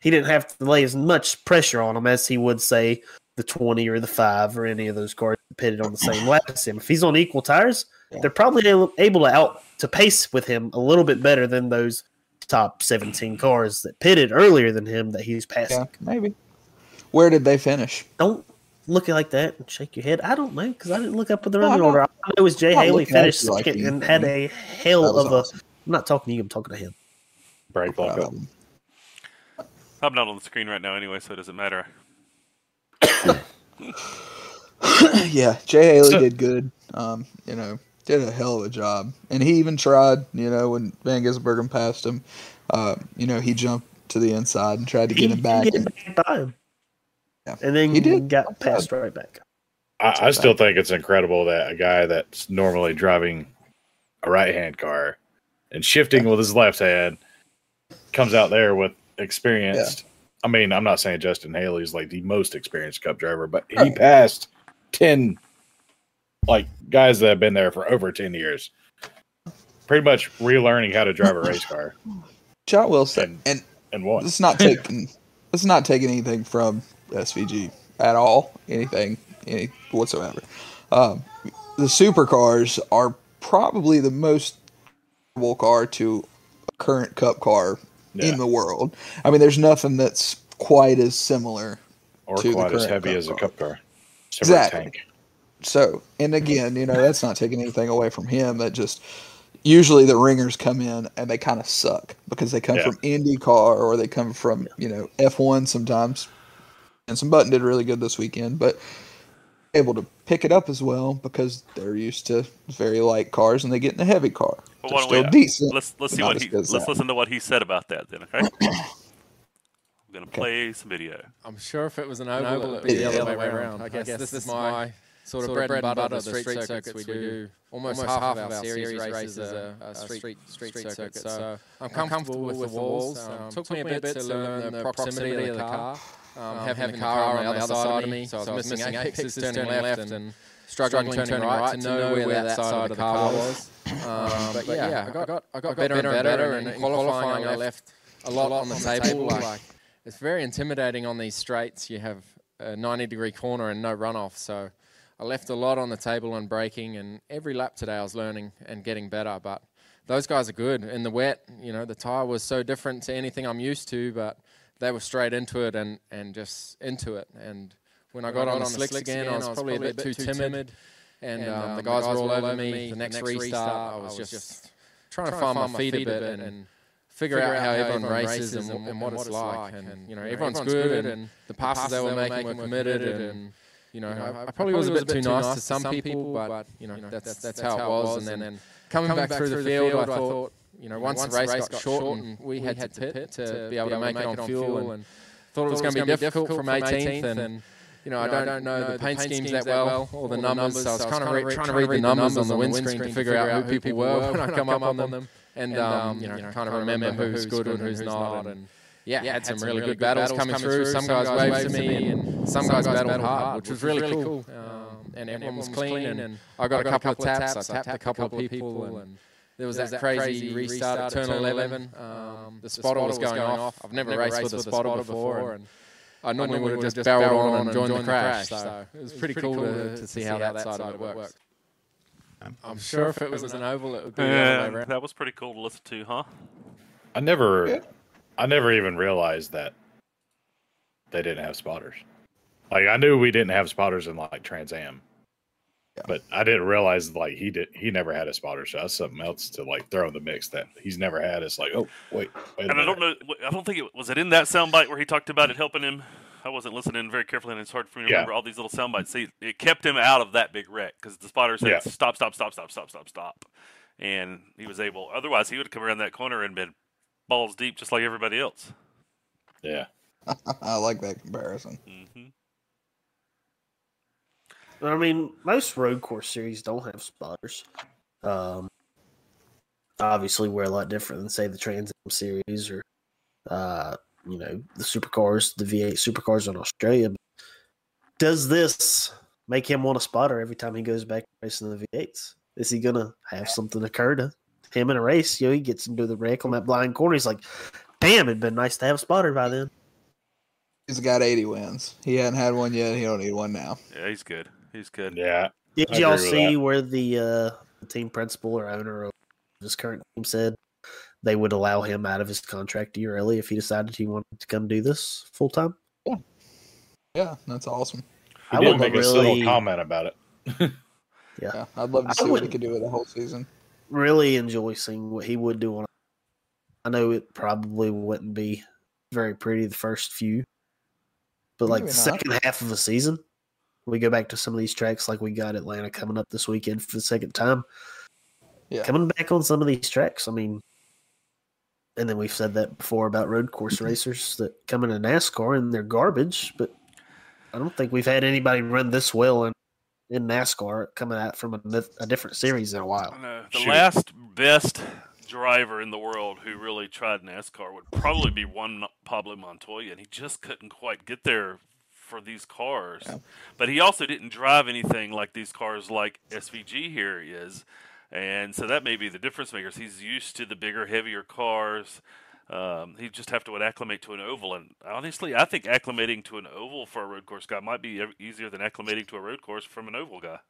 He didn't have to lay as much pressure on him as he would say the 20 or the 5 or any of those cars pitted on the same lap as him. If he's on equal tires, Yeah. they're probably able to out to pace with him a little bit better than those top 17 cars that pitted earlier than him that he's passing. yeah, maybe. Where did they finish? Don't look like that and shake your head. I don't know because I didn't look up with the running I'm order. I know it was Jay Haley finished like second and had a hell of awesome. a. I'm not talking to you. I'm talking to him. Break luck up. Um, I'm not on the screen right now anyway, so it doesn't matter. yeah, Jay Haley did good. Um, you know, did a hell of a job, and he even tried. You know, when Van Gisbergen passed him, uh, you know, he jumped to the inside and tried to get He him back. did And, back by him, Yeah. and then He did. got passed right back. I, I still think it's incredible that a guy that's normally driving a right hand car and shifting with his left hand comes out there with experienced. I mean, I'm not saying Justin Haley's like the most experienced cup driver, but he passed 10 like guys that have been there for over 10 years. Pretty much relearning how to drive a race car Shot Wilson And- and and won. it's not taking it's not taking anything from SVG at all, anything any whatsoever. Um, the supercars are probably the most car to a current Cup car Yeah. in the world. I mean, there's nothing that's quite as similar. or to the quite as heavy Cup as a cup car. Except for a Exactly. So, and again, you know, that's not taking anything away from him. That just usually the ringers come in and they kind of suck because they come Yeah. from IndyCar or they come from you know F1 sometimes. And Jenson Button did really good this weekend, but able to pick it up as well because they're used to very light cars and they get in a heavy car. Well, They're still we- decent. Let's let's see what he let's that. listen to what he said about that then. Okay. I'm gonna play some video. I'm sure if it was an oval, it'd be the other way around. I guess, this is my sort of bread and butter, the street circuits we do. Almost half of our series races are, are street street circuits, so I'm comfortable with the walls. Um, took me a bit to learn the proximity of the car. Um, having the car on the other side of me, so I was missing apexes turning left and struggling turning right to know where that side of the car was. Um, but yeah, I got I got better and better, and in qualifying I left a lot on the table. Like it's very intimidating on these straights. You have a 90 degree corner and no runoff, so I left a lot on the table and braking. And every lap today, I was learning and getting better. But those guys are good in the wet. You know, the tire was so different to anything I'm used to, but they were straight into it and and just into it. And when I got on on the slicks again, I was probably a bit too timid. And um, the guys were all over me. The next restart, I was just trying to find my feet a bit and figure out how everyone races and, and what it's like. And you know, everyone's good, and the passes they were making were committed. And you know, I, I probably was a bit too nice to some people, but you know, that's that's how it was. And then coming back through the field, I thought. You know, once, the race got short and we had to pit to be able to make it on fuel, and thought it was going to be difficult from 18th. And you know, I don't know the paint schemes that well or the numbers, so I was kind of re- trying to read the numbers on the windscreen to figure out who people were when I come up on them, and um, you know, kind of remember who's good and who's not. And yeah, had some really good battles coming through. Some guys waved to me, and some guys battled hard, which was really cool. Um, and everyone was clean, and I got a couple of taps. I tapped a couple of people, and there was that crazy restart at turn 11. Um, the spotter was going off. I've never raced with a spotter before, and I normally would have just barreled on and joined the crash. So it was pretty cool to, to see how that side of it works. I'm sure if it was an oval, it would be the other way Yeah, around. that was pretty cool to listen to, huh? I never, I never even realized that they didn't have spotters. Like I knew we didn't have spotters in like Trans Am, But I didn't realize like he did. He never had a spotter, so that's something else to like throw in the mix that he's never had. It's like, oh wait, wait And I don't know. I don't think it was it in that soundbite where he talked about it helping him. I wasn't listening very carefully, and it's hard for me to Yeah. remember all these little sound bites. See, it kept him out of that big wreck because the spotter said, Yeah. "Stop, stop, stop, stop, stop, stop, stop," and he was able. Otherwise, he would have come around that corner and been balls deep, just like everybody else. Yeah, I like that comparison. hmm I mean, most road course series don't have spotters. Um, obviously, we're a lot different than say the Trans Am series or, uh, you know, the supercars, the V8 supercars in Australia. Does this make him want a spotter every time he goes back racing the V8s? Is he gonna have something occur to him in a race? You know, he gets into the wreck on that blind corner. He's like, "Damn, it'd been nice to have a spotter by then." He's got 80 wins. He hadn't had one yet. He don't need one now. Yeah, he's good. He's good. yeah. Did I y'all see where the, uh, team principal or owner of his current team said they would allow him out of his contract a year early if he decided he wanted to come do this full time? Yeah, that's awesome. He I did would make a really- subtle comment about it. Yeah, Yeah, I'd love to see what he could do with the whole season. really enjoy seeing what he would do on. I know it probably wouldn't be very pretty the first few, but like the not. second half of a season, we go back to some of these tracks like we got Atlanta coming up this weekend for the second time. Yeah. Coming back on some of these tracks, I mean, and then we've said that before about road course mm-hmm. racers that come into NASCAR and they're garbage, but I don't think we've had anybody run this well in, in NASCAR coming out from a, a different series in a while. The Shoot. last best driver in the world who really tried NASCAR would probably be Juan Pablo Montoya, and he just couldn't quite get there for these cars. Yeah. But he also didn't drive anything like these cars like SVG here is. And so that may be the difference makers. He's used to the bigger, heavier cars. Um, he just have to acclimate to an oval, and honestly, I think acclimating to an oval for a road course guy might be easier than acclimating to a road course from an oval guy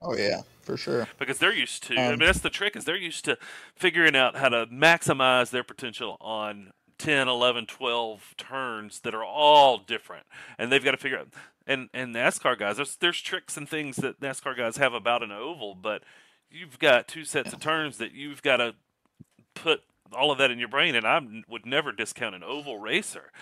Oh yeah, for sure. because they're used to. I Um, mean, that's the trick is they're used to figuring out how to maximize their potential on 10, 11, 12 turns that are all different, and they've got to figure out. And and NASCAR guys, there's there's tricks and things that NASCAR guys have about an oval, but you've got two sets of turns that you've got to put all of that in your brain. And I would never discount an oval racer,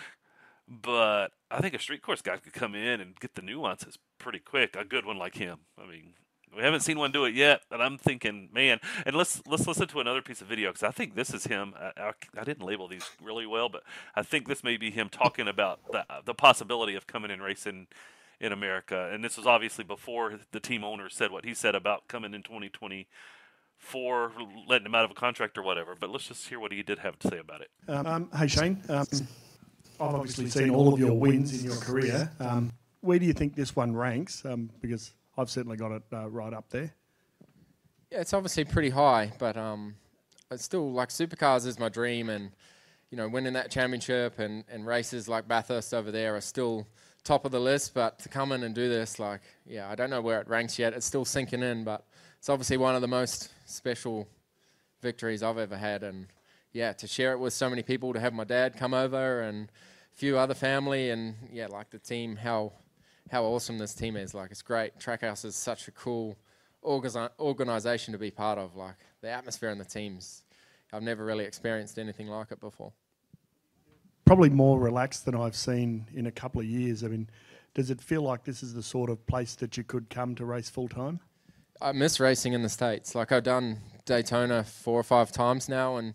but I think a street course guy could come in and get the nuances pretty quick. A good one like him. I mean, we haven't seen one do it yet, but I'm thinking, man. And let's let's listen to another piece of video because I think this is him. I, I, I didn't label these really well, but I think this may be him talking about the the possibility of coming and racing in America. And this was obviously before the team owner said what he said about coming in 2024, letting him out of a contract or whatever. But let's just hear what he did have to say about it. Um, hey Shane, um, I've obviously seen all of your wins in your career. Um, where do you think this one ranks? Um, because I've certainly got it uh, right up there. Yeah, it's obviously pretty high, but um, it's still like supercars is my dream, and you know, winning that championship and, and races like Bathurst over there are still top of the list. But to come in and do this, like, yeah, I don't know where it ranks yet. It's still sinking in, but it's obviously one of the most special victories I've ever had, and yeah, to share it with so many people, to have my dad come over and a few other family, and yeah, like the team, how how awesome this team is. Like, it's great. Trackhouse is such a cool organi- organization to be part of. Like the atmosphere and the teams, I've never really experienced anything like it before. Probably more relaxed than I've seen in a couple of years. I mean, does it feel like this is the sort of place that you could come to race full time? I miss racing in the states. Like I've done Daytona four or five times now, and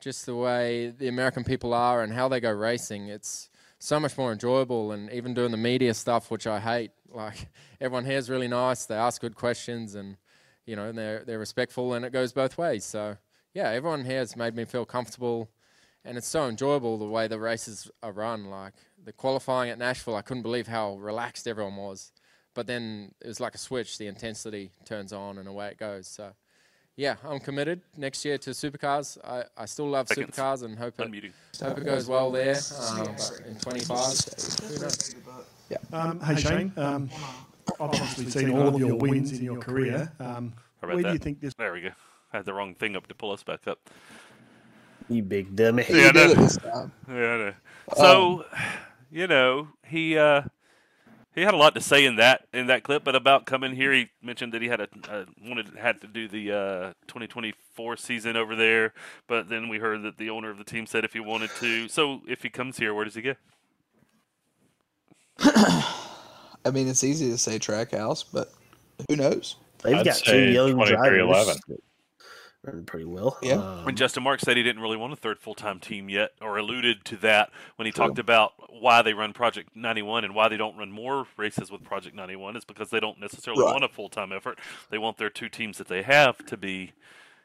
just the way the American people are and how they go racing, it's so much more enjoyable. And even doing the media stuff, which I hate. Like everyone here is really nice. They ask good questions, and you know they're they're respectful, and it goes both ways. So yeah, everyone here has made me feel comfortable, and it's so enjoyable the way the races are run. Like the qualifying at Nashville, I couldn't believe how relaxed everyone was. But then it was like a switch. The intensity turns on, and away it goes. So, yeah, I'm committed next year to supercars. I, I still love Seconds. supercars and hope it, hope it goes well there. Um, in 25, who knows? Um, hey Shane, um, I've obviously seen all of your wins in your career. Um, How where about do you think this? There we go. I had the wrong thing up to pull us back up. You big dummy. He Yeah, I did know. it this time. Yeah. I know. So, you know, he uh He had a lot to say in that in that clip, but about coming here, he mentioned that he had a, a wanted had to do the uh, 2024 season over there, but then we heard that the owner of the team said if he wanted to. So if he comes here, where does he go? I mean, it's easy to say Trackhouse, but who knows? They've I'd got two say young 23-11. drivers. That Running pretty well. Yeah. Um, And Justin Marks said he didn't really want a third full time team yet, or alluded to that when he True. talked about why they run Project 91 and why they don't run more races with Project 91 is because they don't necessarily Right. want a full time effort. They want their two teams that they have to be,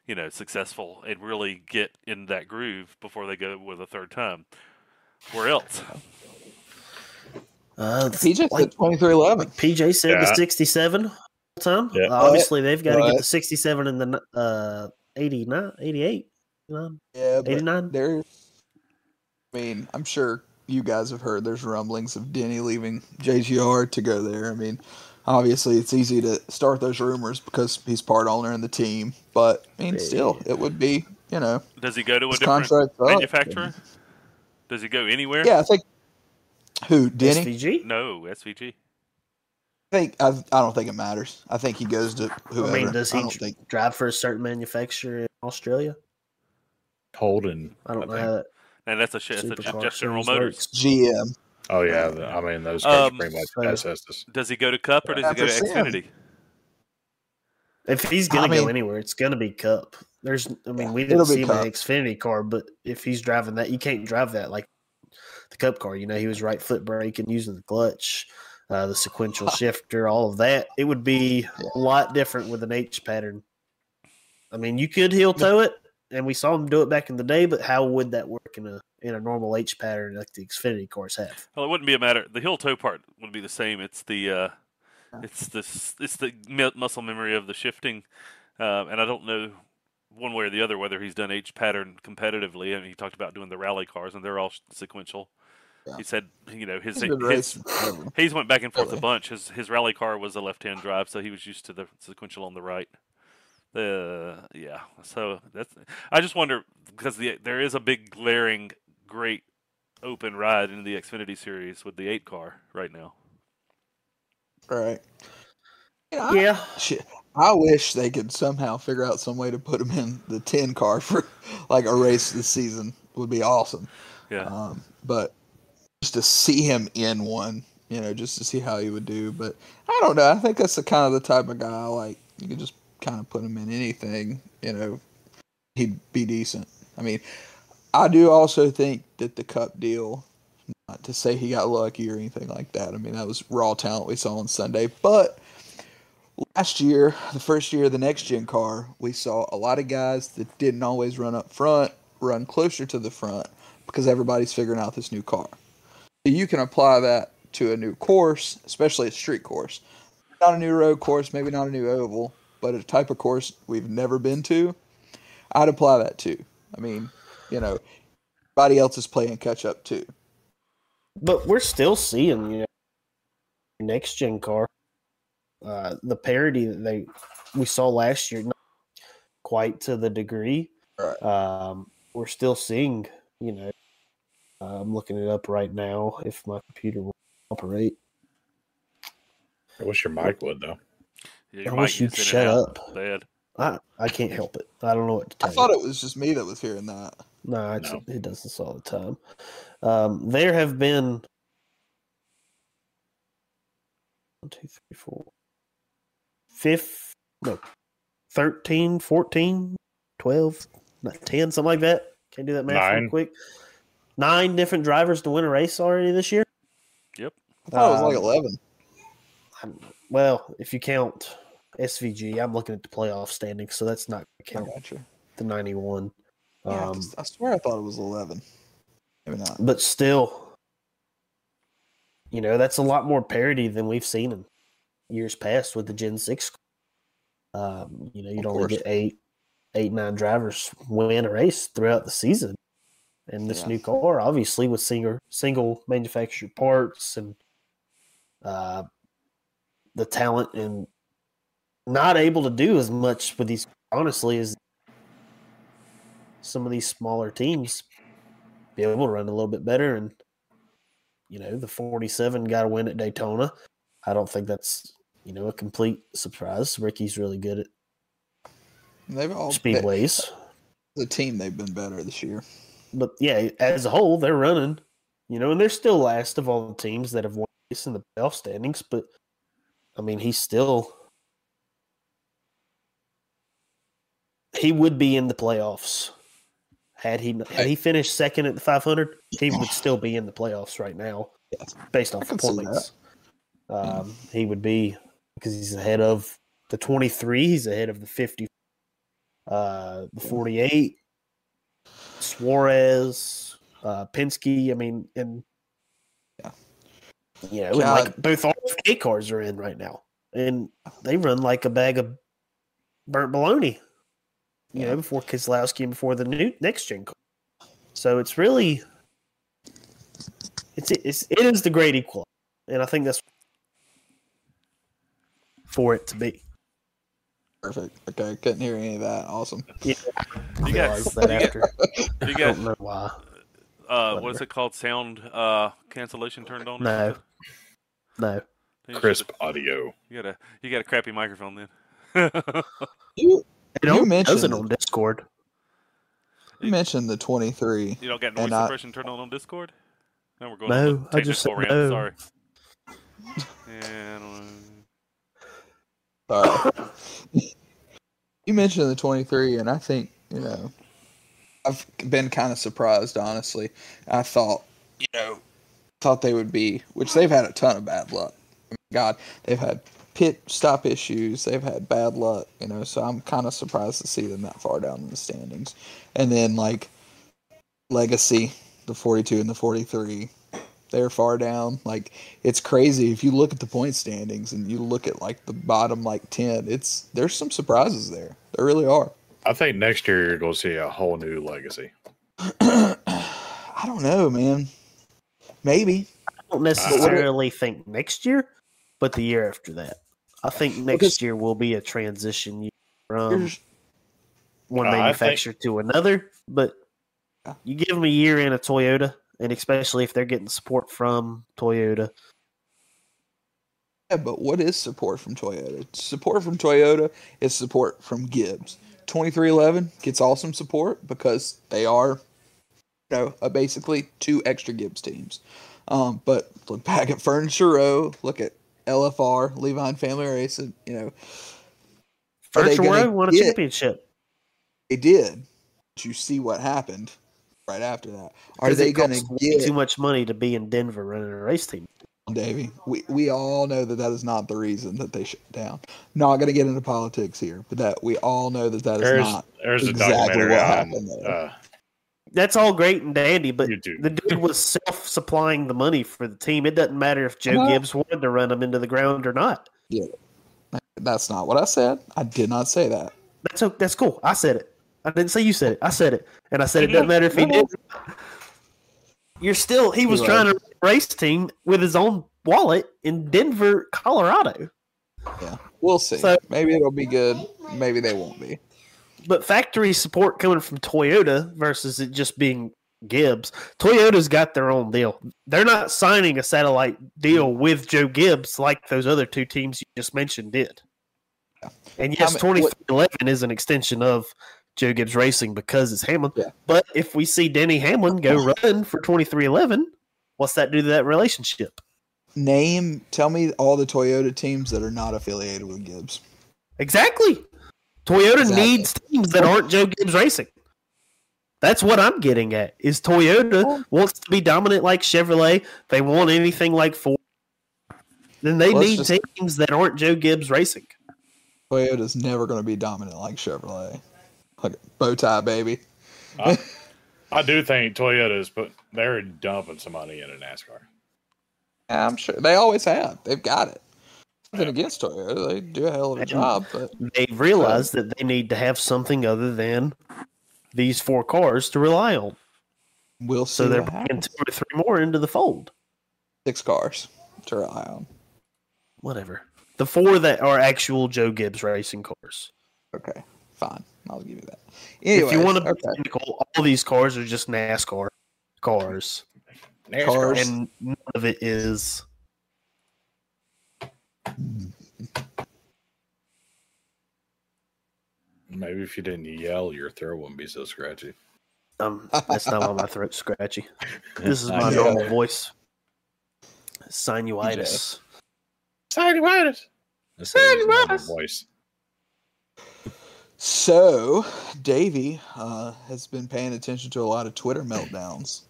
you know, successful and really get in that groove before they go with a third time. Where else? uh, PJ like said 2311. PJ said the 67 time. Yeah. Uh, obviously, they've got to get But- the 67 and the uh, 89, 88, um, Yeah, 89. there's. I mean, I'm sure you guys have heard there's rumblings of Denny leaving JGR to go there. I mean, obviously it's easy to start those rumors because he's part owner in the team, but I mean, still, it would be, you know, Does he go to a different contract's up. manufacturer? Does he go anywhere? Yeah, I think. Who Denny? SVG. No, SVG. I think I, I don't think it matters. I think he goes to whoever. I mean, does he think drive for a certain manufacturer in Australia? Holden. I don't know think. how that And that's a, sh- that's a just General Motors. GM. Oh yeah, I mean those cars Um, pretty much so- Does he go to Cup or does he go to Yeah. Xfinity? If he's going I to go anywhere, it's going to be Cup. There's, I mean, we didn't see him in Cup. the Xfinity car, but if he's driving that, you can't drive that like the Cup car. You know, he was right foot brake and using the clutch, uh, the sequential shifter, all of that. It would be a lot different with an H pattern. I mean, you could heel toe it, and we saw him do it back in the day, but how would that work in a in a normal H pattern like the Xfinity cars have? Well, it wouldn't be a matter. The heel toe part would be the same. It's the uh, it's this it's the mu- muscle memory of the shifting, um, and I don't know one way or the other whether he's done H pattern competitively. I mean, he talked about doing the rally cars, and they're all sequential. Yeah. He said, you know, his, He's his he's went back and forth Really? a bunch. His his rally car was a left hand drive, so he was used to the sequential on the right. Uh, yeah. So that's. I just wonder because the there is a big glaring great open ride in the Xfinity series with the eight car right now. Right. Yeah, I- Yeah, Shit, I wish they could somehow figure out some way to put him in the ten car for like a race this season would be awesome. Yeah. Um, but just to see him in one, you know, just to see how he would do. But I don't know. I think that's the kind of the type of guy I like. You can just kind of put him in anything, you know, he'd be decent. I mean, I do also think that the cup deal, not to say he got lucky or anything like that. I mean, that was raw talent we saw on Sunday. But last year, the first year of the next gen car, we saw a lot of guys that didn't always run up front, run closer to the front because everybody's figuring out this new car. So you can apply that to a new course, especially a street course. Not a new road course, maybe not a new oval, but a type of course we've never been to. I'd apply that too. I mean, you know, everybody else is playing catch up too. but we're still seeing you know next gen car uh the parity that they we saw last year not quite to the degree Right. um we're still seeing you know uh, i'm looking it up right now if my computer will operate I wish your mic would though. Yeah, I wish you'd is in and shut up. Bad. i i can't help it i don't know what to tell I you thought it was just me that was hearing that. No, it's, No. it does this all the time. Um, there have been one, two, three, four, fifth, no, 13, 14, 12, 10, something like that. Can't do that math real quick. Nine different drivers to win a race already this year. Yep, I thought it was like Um, eleven. I'm- well, if you count SVG, I'm looking at the playoff standings, so that's not I count gotcha. the 91. Yeah, Um, I swear I thought it was eleven. Maybe not. but still, you know, that's a lot more parity than we've seen in years past with the Gen Six. Um, you know, you'd only course. get eight, eight, nine drivers win a race throughout the season, and this Yeah. new car, obviously, with single single manufactured parts and uh, the talent and not able to do as much with these, honestly, as some of these smaller teams be able to run a little bit better. And, you know, the 47 got a win at Daytona. I don't think that's you know a complete surprise. Ricky's really good at They've all speedways, The team they've been better this year. But yeah, as a whole, they're running. You know, and they're still last of all the teams that have won race in the playoff standings. But I mean, he's still he would be in the playoffs had he had he finished second at the 500. He would still be in the playoffs right now, Yes. based off points. Um, he would be because he's ahead of the 23. He's ahead of the 50, uh, the 48. Suarez, uh, Penske. I mean, and Yeah. you know, and like both RFK cars are in right now, and they run like a bag of burnt bologna. You Yeah. know, before Keselowski and before the new next gen car. So it's really, it's it's it is the great equal, and I think that's for it to be. Perfect. Okay, couldn't hear any of that. Awesome. Yeah, You got, realized that you got, after. you I got don't know why. uh, what is it called? Sound uh, cancellation turned on? No. No, Krisp should've- audio. You got a you got a crappy microphone then. You, it only mentioned it it. on Discord. you mentioned the 23. you don't got noise And I- suppression turned on on Discord? No, we're going No, on I just said no. Sorry. Yeah, I don't know. You mentioned the 23, and I think, you know, I've been kind of surprised, honestly. I thought, you know, thought they would be, which they've had a ton of bad luck. God, they've had pit stop issues, they've had bad luck, you know, so I'm kind of surprised to see them that far down in the standings. And then, like, Legacy, the 42 and the 43, they're far down. Like, it's crazy if you look at the point standings and you look at like the bottom like 10 it's there's some surprises there there really are I think next year you're going to see a whole new legacy. i don't know man maybe I don't necessarily think next year, but the year after that. I think next Because- year will be a transition year from one Uh, I think- manufacturer to another. But you give them a year in a Toyota, and especially if they're getting support from Toyota, yeah but what is support from toyota? Support from toyota is support from gibbs. 2311 gets awesome support because they are you know uh, basically two extra gibbs teams. Um, but look back at furniture row look at lfr Leavine family racing you know they Furniture Row won a championship. they did. But you see what happened right after that Are they going to get too much money to be in Denver running a race team? Davey. We we all know that that is not the reason that they shut down. Not going to get into politics here, but that we all know that that is There's not. there's exactly documentary what on happened there. uh, That's all great and dandy, but YouTube. the dude was self-supplying the money for the team. It doesn't matter if Joe. Gibbs wanted to run them into the ground or not. Yeah, That's not what I said. I did not say that. That's o- that's cool. I said it. I didn't say you said it. I said it, and I said it doesn't matter if he did. You're still. He was You're trying to race team with his own wallet in Denver, Colorado. Yeah, we'll see. So- maybe it'll be good. Maybe they won't be. But factory support coming from Toyota versus it just being Gibbs. Toyota's got their own deal. They're not signing a satellite deal mm-hmm. with Joe Gibbs like those other two teams you just mentioned did. And yes, How ma- what- 2011 is an extension of Joe Gibbs Racing because it's Hamlin. Yeah. But if we see Denny Hamlin go oh. run for 2311, what's that do to that relationship? Name. Tell me all the Toyota teams that are not affiliated with Gibbs. Exactly. Toyota Exactly. needs teams that aren't Joe Gibbs Racing. That's what I'm getting at. Is Toyota oh. wants to be dominant like Chevrolet? They want anything like Ford. Then they Let's need just- teams that aren't Joe Gibbs Racing. Toyota's never going to be dominant like Chevrolet. Like bow tie, baby. I, I do think Toyota's put they're dumping some money into NASCAR. I'm sure they always have. They've got it. Nothing against Toyota. They do a hell of a job, but They realize that they need to have something other than these four cars to rely on. we'll see. So they're what bringing happens. two or three more into the fold. six cars to rely on. Whatever. The four that are actual Joe Gibbs Racing cars. Okay, fine. I'll give you that. Anyways, if you want to, okay. technical, all these cars are just NASCAR cars. NASCAR. Cars. And none of it is. Maybe if you didn't yell, your throat wouldn't be so scratchy. Um, that's not why my throat's scratchy. This is my normal yeah. voice. Sinuitis. Sinuitis. Sinuitis. Sinuitis. Voice. So, Davey uh, has been paying attention to a lot of Twitter meltdowns.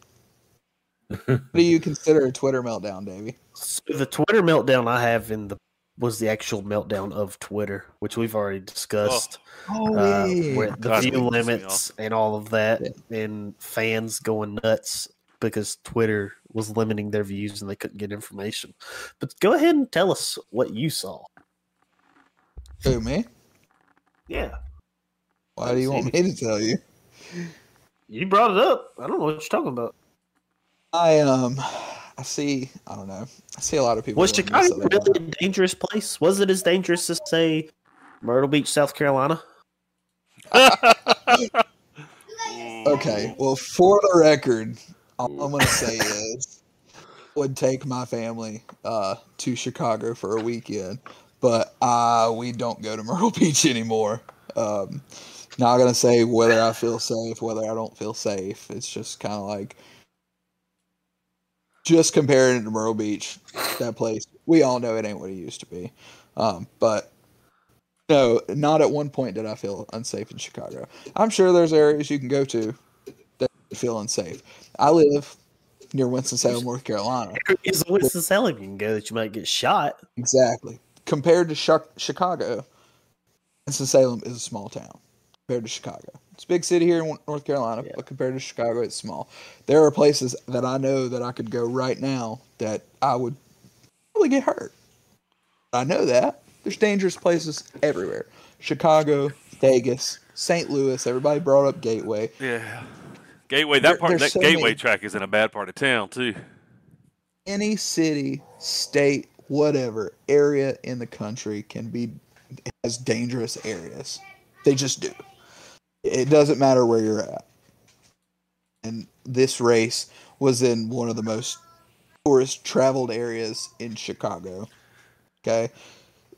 what do you consider a Twitter meltdown, Davey? So the Twitter meltdown I have in the was the actual meltdown of Twitter, which we've already discussed. Oh, uh, where the God, view that pisses me limits and all of that, and fans going nuts because Twitter was limiting their views and they couldn't get information. But go ahead and tell us what you saw. Who, me? Yeah, Why do you want me to tell you? you brought it up. I don't know what you're talking about. I um, I see. I don't know. I see a lot of people. Was Chicago really a dangerous place? Was it as dangerous as say Myrtle Beach, South Carolina? Okay, well, for the record, all I'm going to say is would take my family uh, to Chicago for a weekend, but uh, we don't go to Myrtle Beach anymore. Um, not going to say whether I feel safe, whether I don't feel safe. It's just kind of like just comparing it to Myrtle Beach, that place. We all know it ain't what it used to be. Um, but no, not at one point did I feel unsafe in Chicago. I'm sure there's areas you can go to that feel unsafe. I live near Winston-Salem, North Carolina. Is Winston Salem you can go that you might get shot? Exactly. Compared to Chicago, Winston-Salem is a small town compared to Chicago. It's a big city here in North Carolina, Yeah. but compared to Chicago, it's small. There are places that I know that I could go right now that I would probably get hurt. I know that. There's dangerous places everywhere. Chicago, Vegas, St. Louis. Everybody brought up Gateway. Yeah. Gateway. There- That part. That so gateway many- track is in a bad part of town too. any city, state, whatever area in the country can be has dangerous areas. They just do. It doesn't matter where you're at. And this race was in one of the most tourist traveled areas in Chicago. Okay.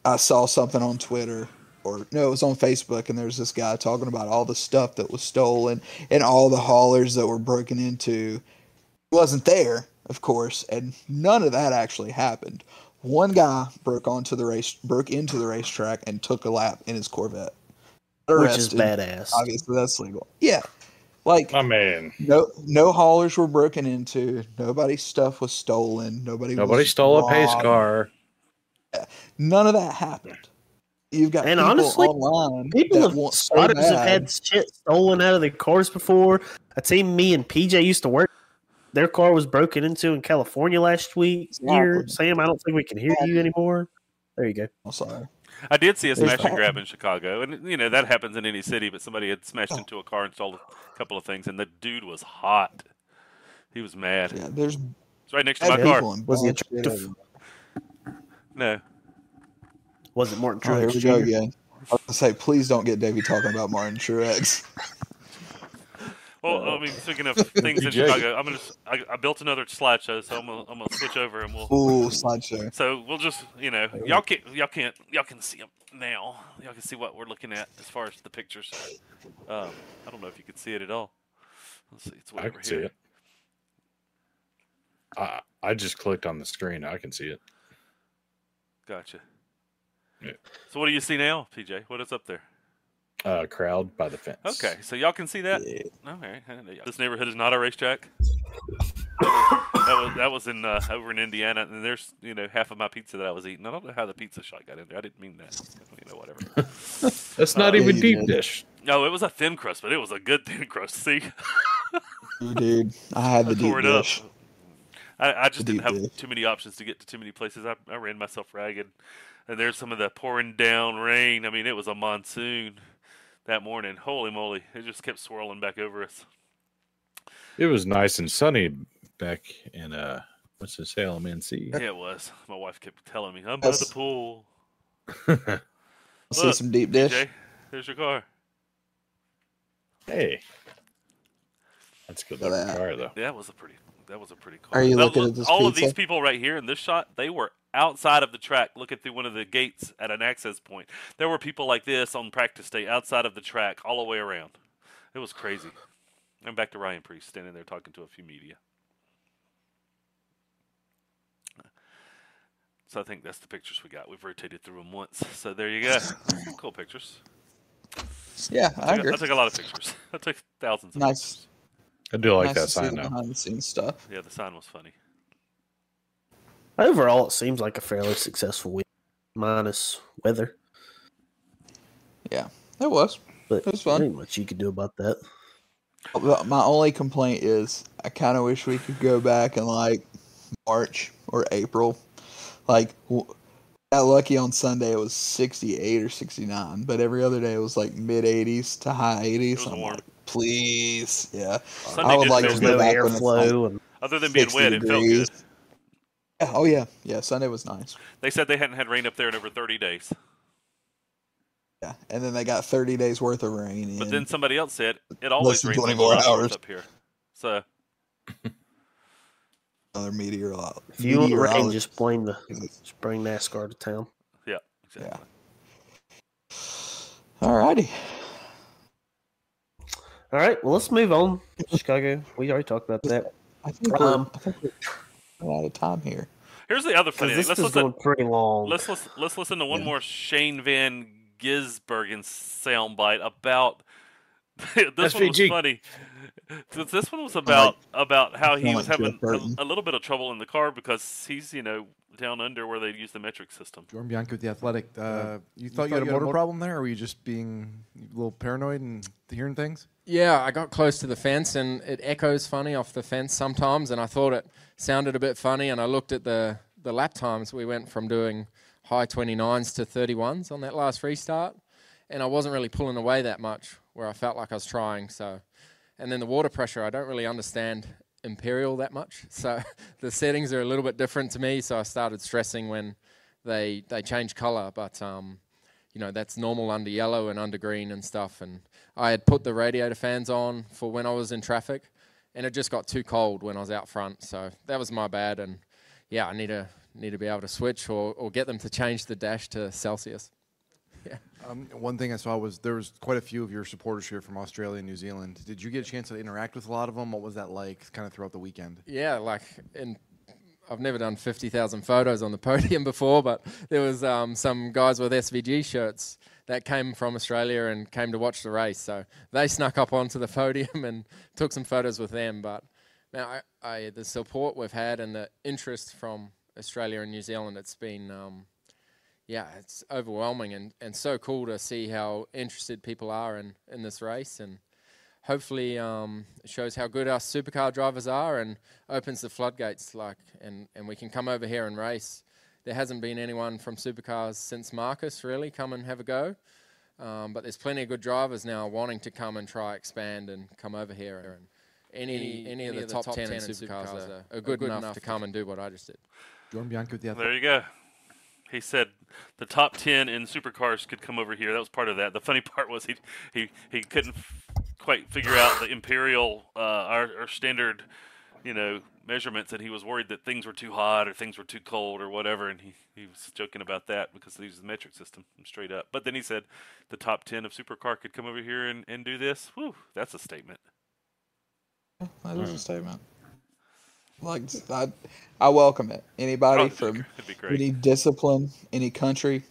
I saw something on Twitter or no, it was on Facebook and there's this guy talking about all the stuff that was stolen and all the haulers that were broken into he wasn't there, of course, and none of that actually happened. One guy broke onto the race, broke into the racetrack, and took a lap in his Corvette. Which is Arrested. badass. Obviously, that's legal. Yeah, like My man. no, no haulers were broken into. Nobody's stuff was stolen. Nobody. Nobody was stole a pace robbed. car. None of that happened. You've got And people honestly, online People that have want so starters have had shit stolen out of their cars before. A team me and PJ used to work. Their car was broken into in California last week. Here, Sam, I don't think we can hear you anymore. There you go. I'm sorry. I did see a smash and grab in Chicago, and you know that happens in any city. But somebody had smashed into a car and stole a couple of things, and the dude was hot. He was mad. Yeah, there's It's right next to my car. Was he bad shit attractive? No, Was it Martin Oh, here Truex we go Jr.? again. I was gonna say, please don't get Davey talking about Martin Truex. Well, I mean, speaking of things in Chicago, I'm gonna—I built another slideshow, so I'm gonna, I'm gonna switch over and we'll. Ooh, slideshow. So we'll just, you know, y'all can y'all can't y'all can see them now. Y'all can see what we're looking at as far as the pictures. Um, I don't know if you can see it at all. Let's see. It's way I over can see it. I I just clicked on the screen. I can see it. Gotcha. Yeah. So what do you see now, PJ? What is up there? Uh, crowd by the fence. Okay, so y'all can see that. Yeah. Okay, this neighborhood is not a racetrack. That was that was in uh, over in Indiana, and there's you know half of my pizza that I was eating. I don't know how the pizza shot got in there. I didn't mean that. You know, whatever. That's not Uh, even deep dish. No, it was a thin crust, but it was a good thin crust. See, Dude, I had the I deep tore up. dish. I, I just The didn't have dish. too many options to get to too many places. I, I ran myself ragged, and there's some of the pouring down rain. I mean, it was a monsoon that morning. Holy moly! It just kept swirling back over us. It was nice and sunny back in uh, what's the Salem NC. Yeah, it was. My wife kept telling me, "I'm by the That's- pool." See some deep dish. Jay, there's your car. hey, that's a good looking that. car though. Yeah, it was a pretty that was a pretty cool. Are you Now, looking look, at this all of these people right here in this shot, they were outside of the track, looking through one of the gates at an access point. There were people like this on practice day outside of the track, all the way around. It was crazy. And back to Ryan Preece standing there talking to a few media. So I think that's the pictures we got. We've rotated through them once. So there you go. cool pictures. Yeah, I I took. I took a lot of pictures. I took thousands of Nice. pictures. I do like nice that sign the now. behind the scenes stuff. Yeah, the sign was funny. Overall, it seems like a fairly successful week, minus weather. Yeah, it was. But It was fun. ain't much you could do about that. Oh, my only complaint is I kind of wish we could go back in like March or April. Like, w- got lucky on Sunday it was 68 or 69, but every other day it was like mid 80s to high 80s. was I'm warm. like, please, yeah. Sunday I would like feel to go back when it's like airflow, and Other than being 60 wet, it felt good. Yeah, oh yeah, yeah. Sunday was nice. They said they hadn't had rain up there in over 30 days. Yeah, and then they got 30 days worth of rain. But then somebody else said it always than rains 24 hours hours. up here. So another uh, meteorologist. if you want rain, just blame the just bring NASCAR to town. yeah, exactly. Alrighty. All right, well, let's move on. Chicago, we already talked about that. I think we're, Um, I think we're out of time here. Here's the other funny thing. this Let's is listen. going pretty long. Let's listen, let's listen to one Yeah. more Shane Van Gisbergen soundbite about. this one was funny. Th- This one was about about how he was having a, a little bit of trouble in the car because he's you know down under where they use the metric system. Jordan Bianchi with the Athletic. Uh, you thought you had a motor problem there, or were you just being a little paranoid and hearing things? Yeah, I got close to the fence and it echoes funny off the fence sometimes, and I thought it sounded a bit funny. And I looked at the the lap times. We went from doing high 29s to 31s on that last restart, and I wasn't really pulling away that much where I felt like I was trying. So, and then the water pressure, I don't really understand Imperial that much, so the settings are a little bit different to me. So I started stressing when they they change color, but um, you know that's normal under yellow and under green and stuff. And I had put the radiator fans on for when I was in traffic, and it just got too cold when I was out front. So that was my bad. And yeah, I need to need to be able to switch or, or get them to change the dash to Celsius. Um, one thing I saw was there was quite a few of your supporters here from Australia and New Zealand. Did you get a chance to interact with a lot of them? What was that like, kind of throughout the weekend? Yeah, like in I've never done fifty thousand photos on the podium before, but there was um, some guys with SVG shirts that came from Australia and came to watch the race. So they snuck up onto the podium and took some photos with them. But man, I, I the support we've had and the interest from Australia and New Zealand, it's been um, yeah, it's overwhelming and, and so cool to see how interested people are in, in this race and hopefully um, it shows how good our supercar drivers are and opens the floodgates like and, and we can come over here and race. There hasn't been anyone from supercars since Marcos really come and have a go. Um, but there's plenty of good drivers now wanting to come and try expand and come over here and any any, of the top, 10, in supercars, are, are good, enough, to come and do what I just did. Jordan Bianchi with the There you go. He said the top ten in supercars could come over here. That was part of that. The funny part was he he, he couldn't f- quite figure out the imperial uh, our, our standard, you know, measurements, and he was worried that things were too hot or things were too cold or whatever. And he, he was joking about that because he use the metric system straight up. But then he said the top ten of supercar could come over here and, and do this. Whew, that's a statement. That is a statement. Like I, I welcome it. Anybody Oh, it'd be from gr- it'd be any discipline, any country,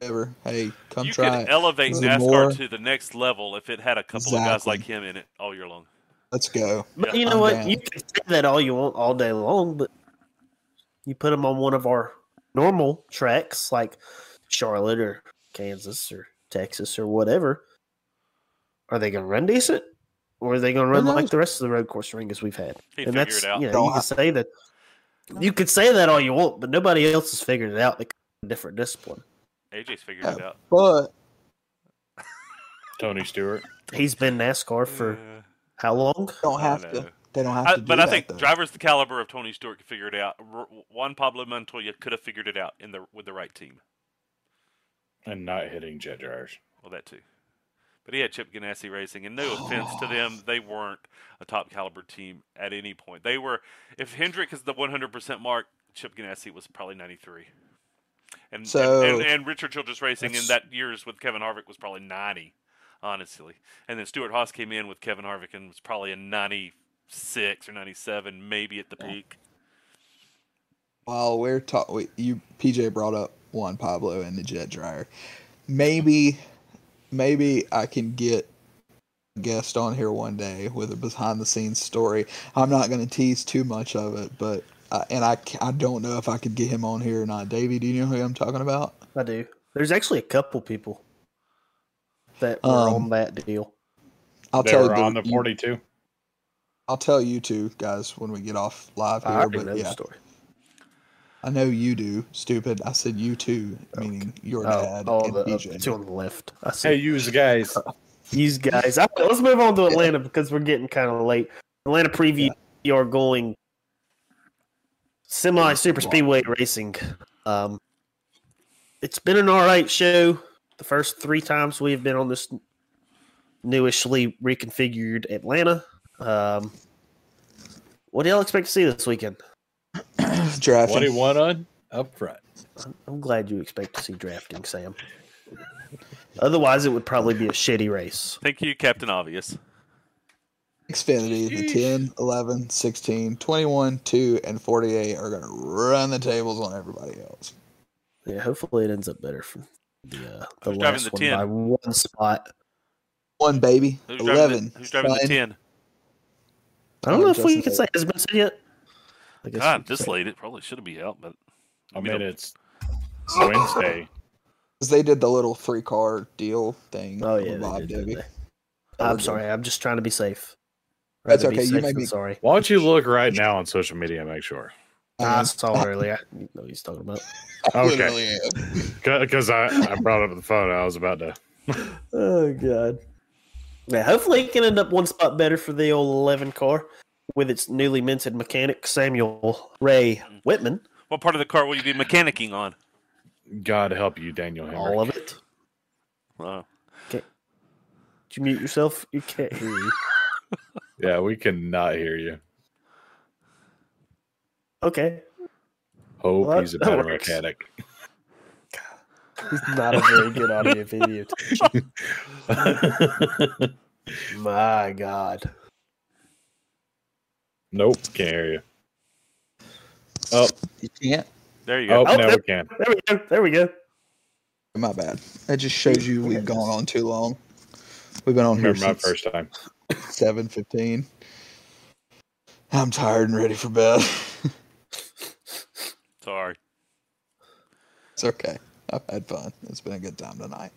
ever. Hey, come you try could it. elevate This is NASCAR more- to the next level if it had a couple of guys like him in it all year long. Let's go. But Yeah, you know I'm what? down. You can say that all you want all day long, but you put them on one of our normal tracks like Charlotte or Kansas or Texas or whatever. Are they going to run decent? Or are they going to run like the rest of the road course ringas we've had? He'd and that's it out. you know you can say that you could say that all you want, but nobody else has figured it out. They a different discipline. AJ's figured it out. But Tony Stewart. He's been NASCAR for Uh, how long? don't have to. They don't have I, to. but do I think though. drivers the caliber of Tony Stewart could figure it out. R- Juan Pablo Montoya could have figured it out in the with the right team. And not hitting jet dryers. Well, that too. But he had Chip Ganassi Racing, and no offense to them, they weren't a top caliber team at any point. They were, if Hendrick is the 100% mark, Chip Ganassi was probably 93. And, So- and, and, and Richard Childress Racing in that years with Kevin Harvick was probably 90, honestly. And then Stewart-Haas came in with Kevin Harvick and was probably a 96 or 97, maybe at the peak. While we're talking, you PJ brought up Juan Pablo and the jet dryer. Maybe, maybe I can get a guest on here one day with a behind the scenes story. I'm not going to tease too much of it, but uh, and I I don't know if I could get him on here or not. Davey, do you know who I'm talking about? I do. There's actually a couple people that were Um, on that deal. I'll they tell were you. on the you- 42. I'll tell you two guys when we get off live I here. already know But the yeah, story. I know you do. Stupid. I said you two, meaning your Oh, dad oh, and the, PJ. the two on the left. I see. Hey, you guys. These guys. All right, let's move on to Atlanta because we're getting kind of late. Atlanta preview. You are going semi super speedway racing. Um, it's been an all right show. The first three times we have been on this newishly reconfigured Atlanta. Um, what do y'all expect to see this weekend? drafting. 21 on up front. I'm- I'm glad you expect to see drafting, Sam. Otherwise, it would probably be a shitty race. Thank you, Captain Obvious. Xfinity, the 10, 11, 16, 21, 2, and 48 are going to run the tables on everybody else. Yeah, hopefully it ends up better for the uh, the last the one 10? by one spot. One, baby. Who's 11. driving the, who's driving the 10? I don't know if we can say has it been said yet. I guess God, this say- late, it probably should have be out, but I mean, it's Wednesday. Because they did the little three car deal thing. Oh yeah, Bob did, didn't they? I'm sorry. I'm just trying to be safe. That's Rather be okay, you safe may than be- sorry. Why don't you look right now on social media and make sure? Ah, I uh-huh. saw it earlier. I know what he's talking about. I Okay. Because I, I brought up the phone. I was about to. Oh god. Yeah, hopefully it can end up one spot better for the old 11 car with its newly minted mechanic Samuel Ray Whitman. what part of the car will you be mechanicking on? God help you, Daniel Henry. All of it. Uh, Did you mute yourself? You can't hear you. Yeah, we cannot hear you. Okay. Hope Well, he's a better works. mechanic. He's not a very good audio video. My God. Nope, can't hear you. Oh, You can't? there you go. oh, Oh, now there- we can. There we go. There we go. My bad. That just shows you we've gone on too long. We've been on here Remember my since first time. 7.15. I'm tired and ready for bed. Sorry. it's okay. I've had fun. It's been a good time tonight.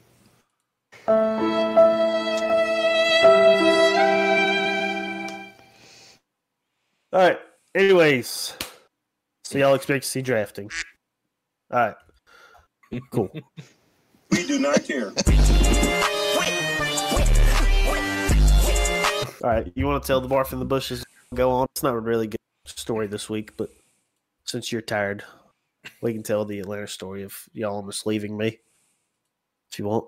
All right. Anyways, so y'all expect to see drafting. All right. Cool. We do not care. All right. You want to tell the barf in the bushes? Go on. It's not a really good story this week, but since you're tired, we can tell the Atlanta story of y'all almost leaving me. If you want.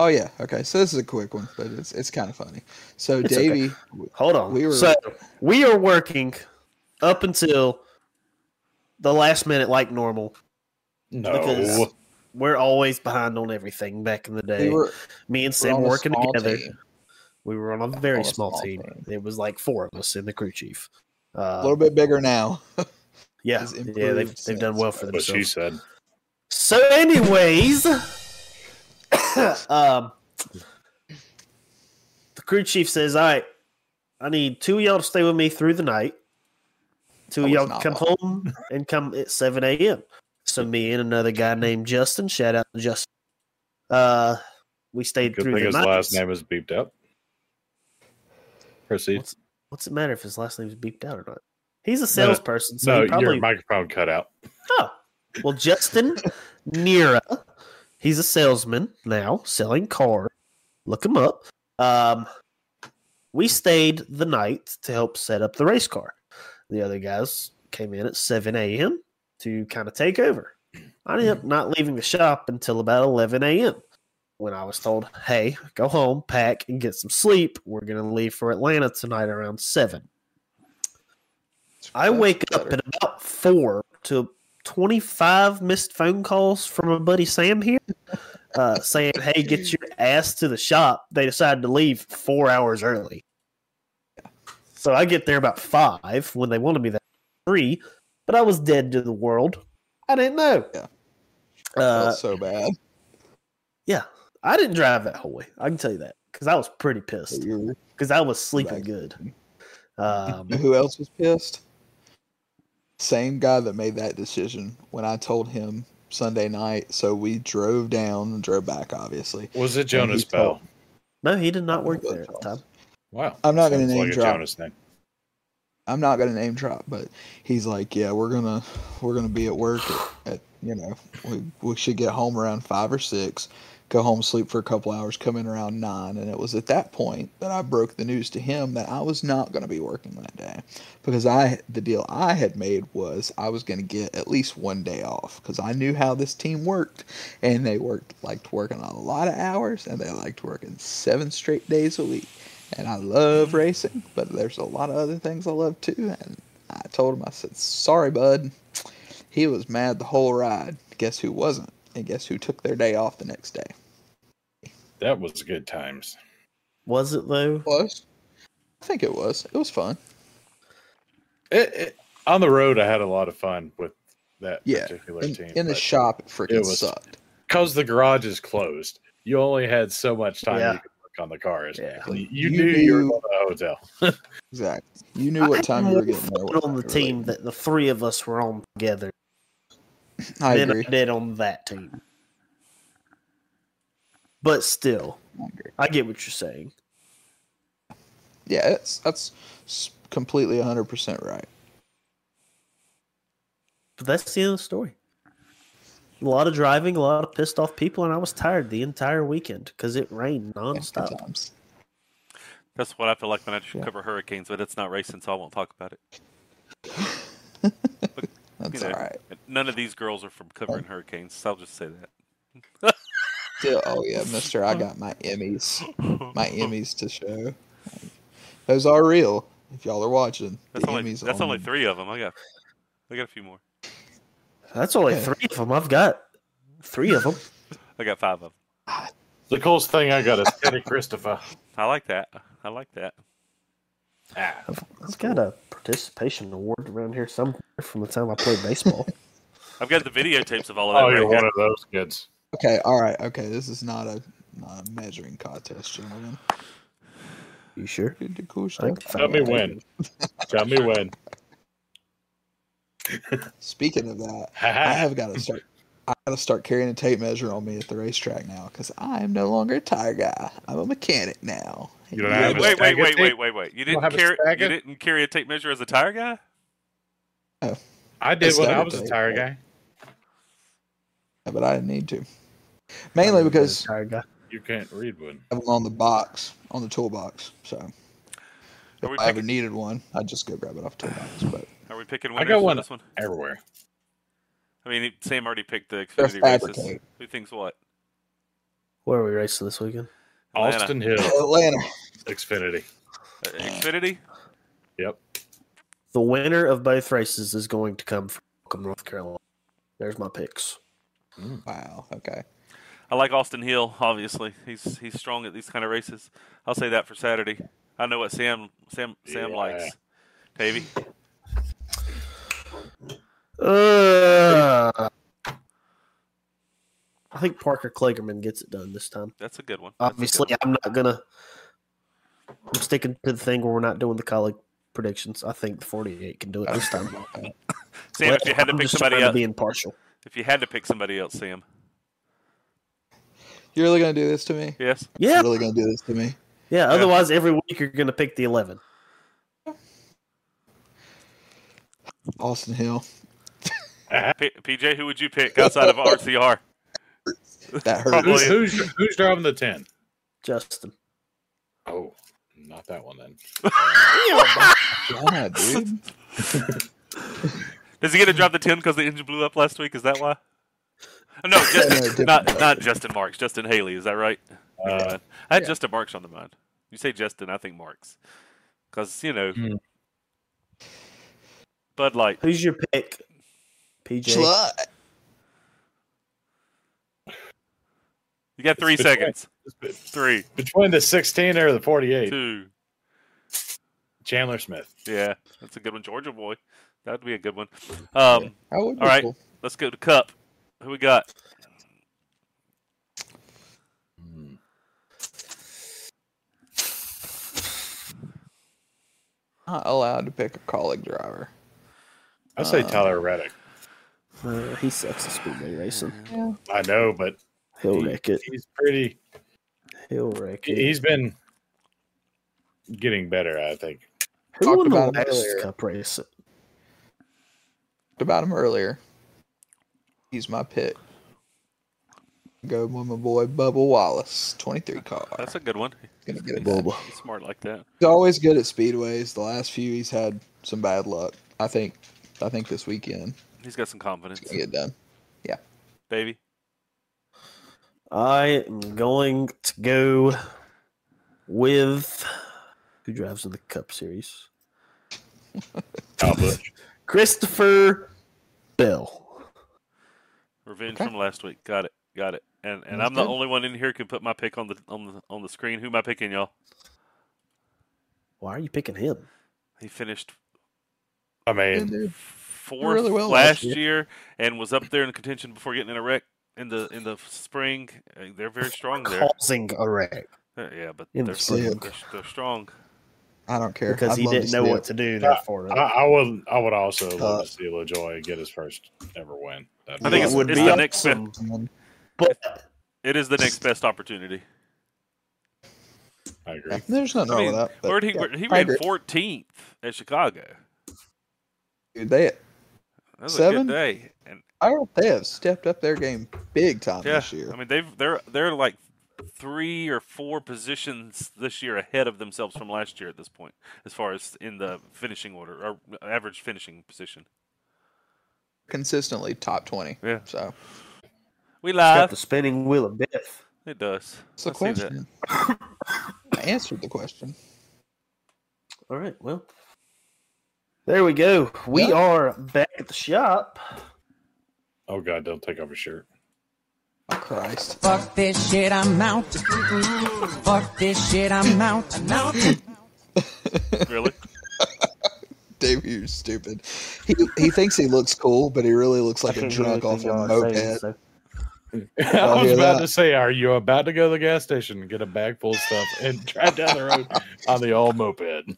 Oh yeah. Okay. So this is a quick one, but it's it's kind of funny. So It's okay. Davey, Hold on. We were- so we are working up until the last minute like normal. No. Because we're always behind on everything back in the day. we were Me and we're Sam on were a working together. team. We were on a very On a small, small team. team. It was like four of us in the crew chief. a Uh, little bit bigger now. yeah, yeah, they've they've done well for but- What she themselves. said. So, anyways, um, the crew chief says, "All right, I need two of y'all to stay with me through the night. Two of y'all come home and come at seven a.m. So me and another guy named Justin. Shout out to Justin. Uh, we stayed Good through thing the his night. last name is beeped up. Proceed. What's, what's it matter if his last name is beeped out or not? He's a salesperson, so no, probably your microphone cut out. Oh, well, Justin Nira, he's a salesman now, selling cars. Look him up. Um, we stayed the night to help set up the race car. The other guys came in at 7 a.m. to kind of take over. I ended up not leaving the shop until about 11 a.m. when I was told, "Hey, go home, pack, and get some sleep. We're gonna leave for Atlanta tonight around 7. I wake up at about four to 25 missed phone calls from my buddy Sam here uh, saying, Hey, get your ass to the shop. They decided to leave four hours early. So I get there about five when they wanted me there three, but I was dead to the world. I didn't know. Yeah. Uh, so bad. yeah. I didn't drive that whole way. I can tell you that because I was pretty pissed because I was sleeping Right. good. Um, who else was pissed? Same guy that made that decision when I told him Sunday night. So we drove down and drove back, obviously. Was it Jonas he told- Bell? no, he did not work there at the time. Wow. I'm not gonna name like drop. Jonas name. I'm not gonna name drop, but he's like, yeah, we're gonna we're gonna be at work at, at you know we we should get home around five or six, go home sleep for a couple hours, come in around nine, and it was at that point that I broke the news to him that I was not gonna be working that day because I the deal I had made was I was gonna get at least one day off because I knew how this team worked, and they worked liked working a lot of hours and they liked working seven straight days a week and I love racing, but there's a lot of other things I love too. And I told him, I said, "Sorry, bud." He was mad the whole ride. Guess who wasn't? And guess who took their day off the next day? That was good times. Was it though? Was? I think it was. It was fun. It, it, on the road, I had a lot of fun with that Yeah. particular In, team. in the shop, it freaking it was- sucked. because the garage is closed, you only had so much time Yeah. you could work on the cars. Yeah. You, you You knew you were knew- going to the hotel. Exactly. You knew what time you were getting there. On the time team that the three of us were on together I than agree. I did on that team. But still, I. I get what you're saying. Yeah, it's that's completely 100% right. But that's the end of the story. A lot of driving, a lot of pissed off people, and I was tired the entire weekend because it rained Yeah, good nonstop. times. That's what I feel like when I Yeah. cover hurricanes, but it's not racing, so I won't talk about it. That's You know, all right. None of these girls are from covering oh. hurricanes, so I'll just say that. Still, oh yeah, Mister, I got my Emmys, my Emmys to show. Those are real. If y'all are watching, That's the only Emmys that's only three of them. I got I got a few more. That's only Yeah. three of them. I've got three of them. I got five of them. Ah. The coolest thing I got is Penny Christopher. I like that. I like that. Ah, I've got a participation award around here somewhere from the time I played baseball. I've got the videotapes of all of that. oh, you're here. one of those kids. Okay, all right, okay. This is not a, not a measuring contest, gentlemen. you sure? You did cool I stuff. can Tell me when. Tell me when. Speaking of that, I have got to start. I got to start carrying a tape measure on me at the racetrack now because I am no longer a tire guy. I'm a mechanic now. You don't Wait, have wait, wait, wait, wait, wait, wait. You didn't carry you didn't carry a tape measure as a tire guy? Oh. I did when I was a tire guy. Yeah, but I didn't need to. Mainly because I guy. You can't read one. I have them on the box, on the toolbox. So if we I ever needed one, I'd just go grab it off the toolbox. But are we picking I winners got for one this one? everywhere. I mean, Sam already picked the They're Xfinity races. Who thinks what? Where are we racing this weekend? Atlanta. Austin Hill, Atlanta, Xfinity. Uh, Xfinity? Yep. The winner of both races is going to come from Welcome, North Carolina. There's my picks. wow, okay. I like Austin Hill. Obviously, he's he's strong at these kind of races. I'll say that for Saturday. I know what Sam Sam Sam Yeah. likes. Tavy, Uh, I think Parker Kligerman gets it done this time. that's a good one. That's a good Obviously, I'm not gonna. I'm sticking to the thing where we're not doing the colleague predictions. I think the 48 can do it this time. Sam, if you had to I'm pick just somebody else, be impartial. if you had to pick somebody else, Sam, You're really gonna do this to me? yes, Yeah, You're really gonna do this to me? yeah. Otherwise, every week you're gonna pick the 11. Austin Hill. P- PJ, who would you pick outside of RCR? That hurt. Who's, who's who's driving the ten? Justin. Oh, not that one then. God, dude. Does he get to drive the ten because the engine blew up last week? Is that why? No, Justin, different not Justin. not Justin Marks. Justin Haley. Is that right? Never Uh. I had yeah. Justin Marks on the mind. You say Justin, I think Marks, because you know, Hmm. Bud Light. Who's your pick? PJ. Slut. You got three between- seconds. Three, Between the 16 or the 48, two. Chandler Smith. Yeah, that's a good one. Georgia boy. That would be a good one. Um, That would All right. cool. let's go to Cup. Who we got? Not allowed to pick a colleague driver. I say Uh, Tyler Reddick. Uh, he sucks at speedway racing. I know, but He'll he- wreck it. he's pretty. He'll wreck it. He's been getting better, I think. Who talked won about him last earlier. cup race? Talked about him earlier. He's my pick. Go with my boy Bubba Wallace, 23 car. That's a good one. Gonna get it done. Bubba. He's smart like that. He's always good at speedways. The last few he's had some bad luck. I think. I think this weekend He's got some confidence. he's gonna get done. Davey. I am going to go with who drives in the Cup Series? Kyle Christopher Bell. Revenge Okay. from last week. Got it. Got it. And and That's I'm the good. only one in here who can put my pick on the on the on the screen. Who am I picking, y'all? Why are you picking him? He finished I mean, fourth really well last last year. and was up there in contention before getting in a wreck in the in the spring. Uh, They're very strong there. Causing a wreck Uh, Yeah, but in they're, the spring they're, they're strong. I don't care because I'd he didn't know what to do. Therefore, I, I would. I would also Uh, love to see LaJoie get his first ever win. That'd I be think it it's, would it's be the next be- awesome. And But it is the next best opportunity. I agree. there's nothing I wrong with that. but where'd he yeah, he I ran agree. 14th at Chicago. Dude, they, That was a Seven? good day. And I don't, they have stepped up their game big time yeah, this year. I mean they've they're they're like three or four positions this year ahead of themselves from last year at this point, as far as in the finishing order or average finishing position. Consistently top 20. Yeah. So We it's got the spinning wheel of death. It does. that's the I see that. question. I answered the question. All right, well, there we go. We Yeah. are back at the shop. Oh God, don't take off your shirt. Oh, Christ. Fuck this shit, I'm out. Fuck this shit, I'm out. I'm out. Really? Dave, you're stupid. He he thinks he looks cool, but he really looks like a drunk off anything a y'all are saying, moped. so- I was about that. to say, are you about to go to the gas station and get a bag full of stuff and drive down the road on the old moped?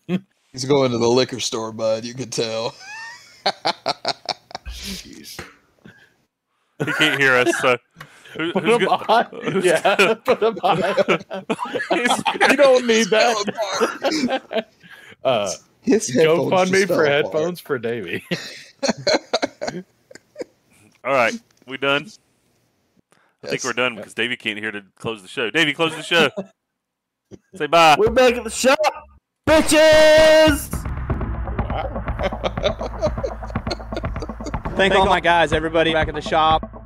He's going to the liquor store, bud. You can tell. Jeez. He can't hear us. So who, Put who's them go- on. Yeah, put them on. you don't need that. uh, His go fund me for apart. headphones for Davey. All right, we done. I think we're done because Davey can't hear to close the show. Davey, close the show. Say bye. We're back at the shop, bitches. Thank all my guys, everybody back at the shop.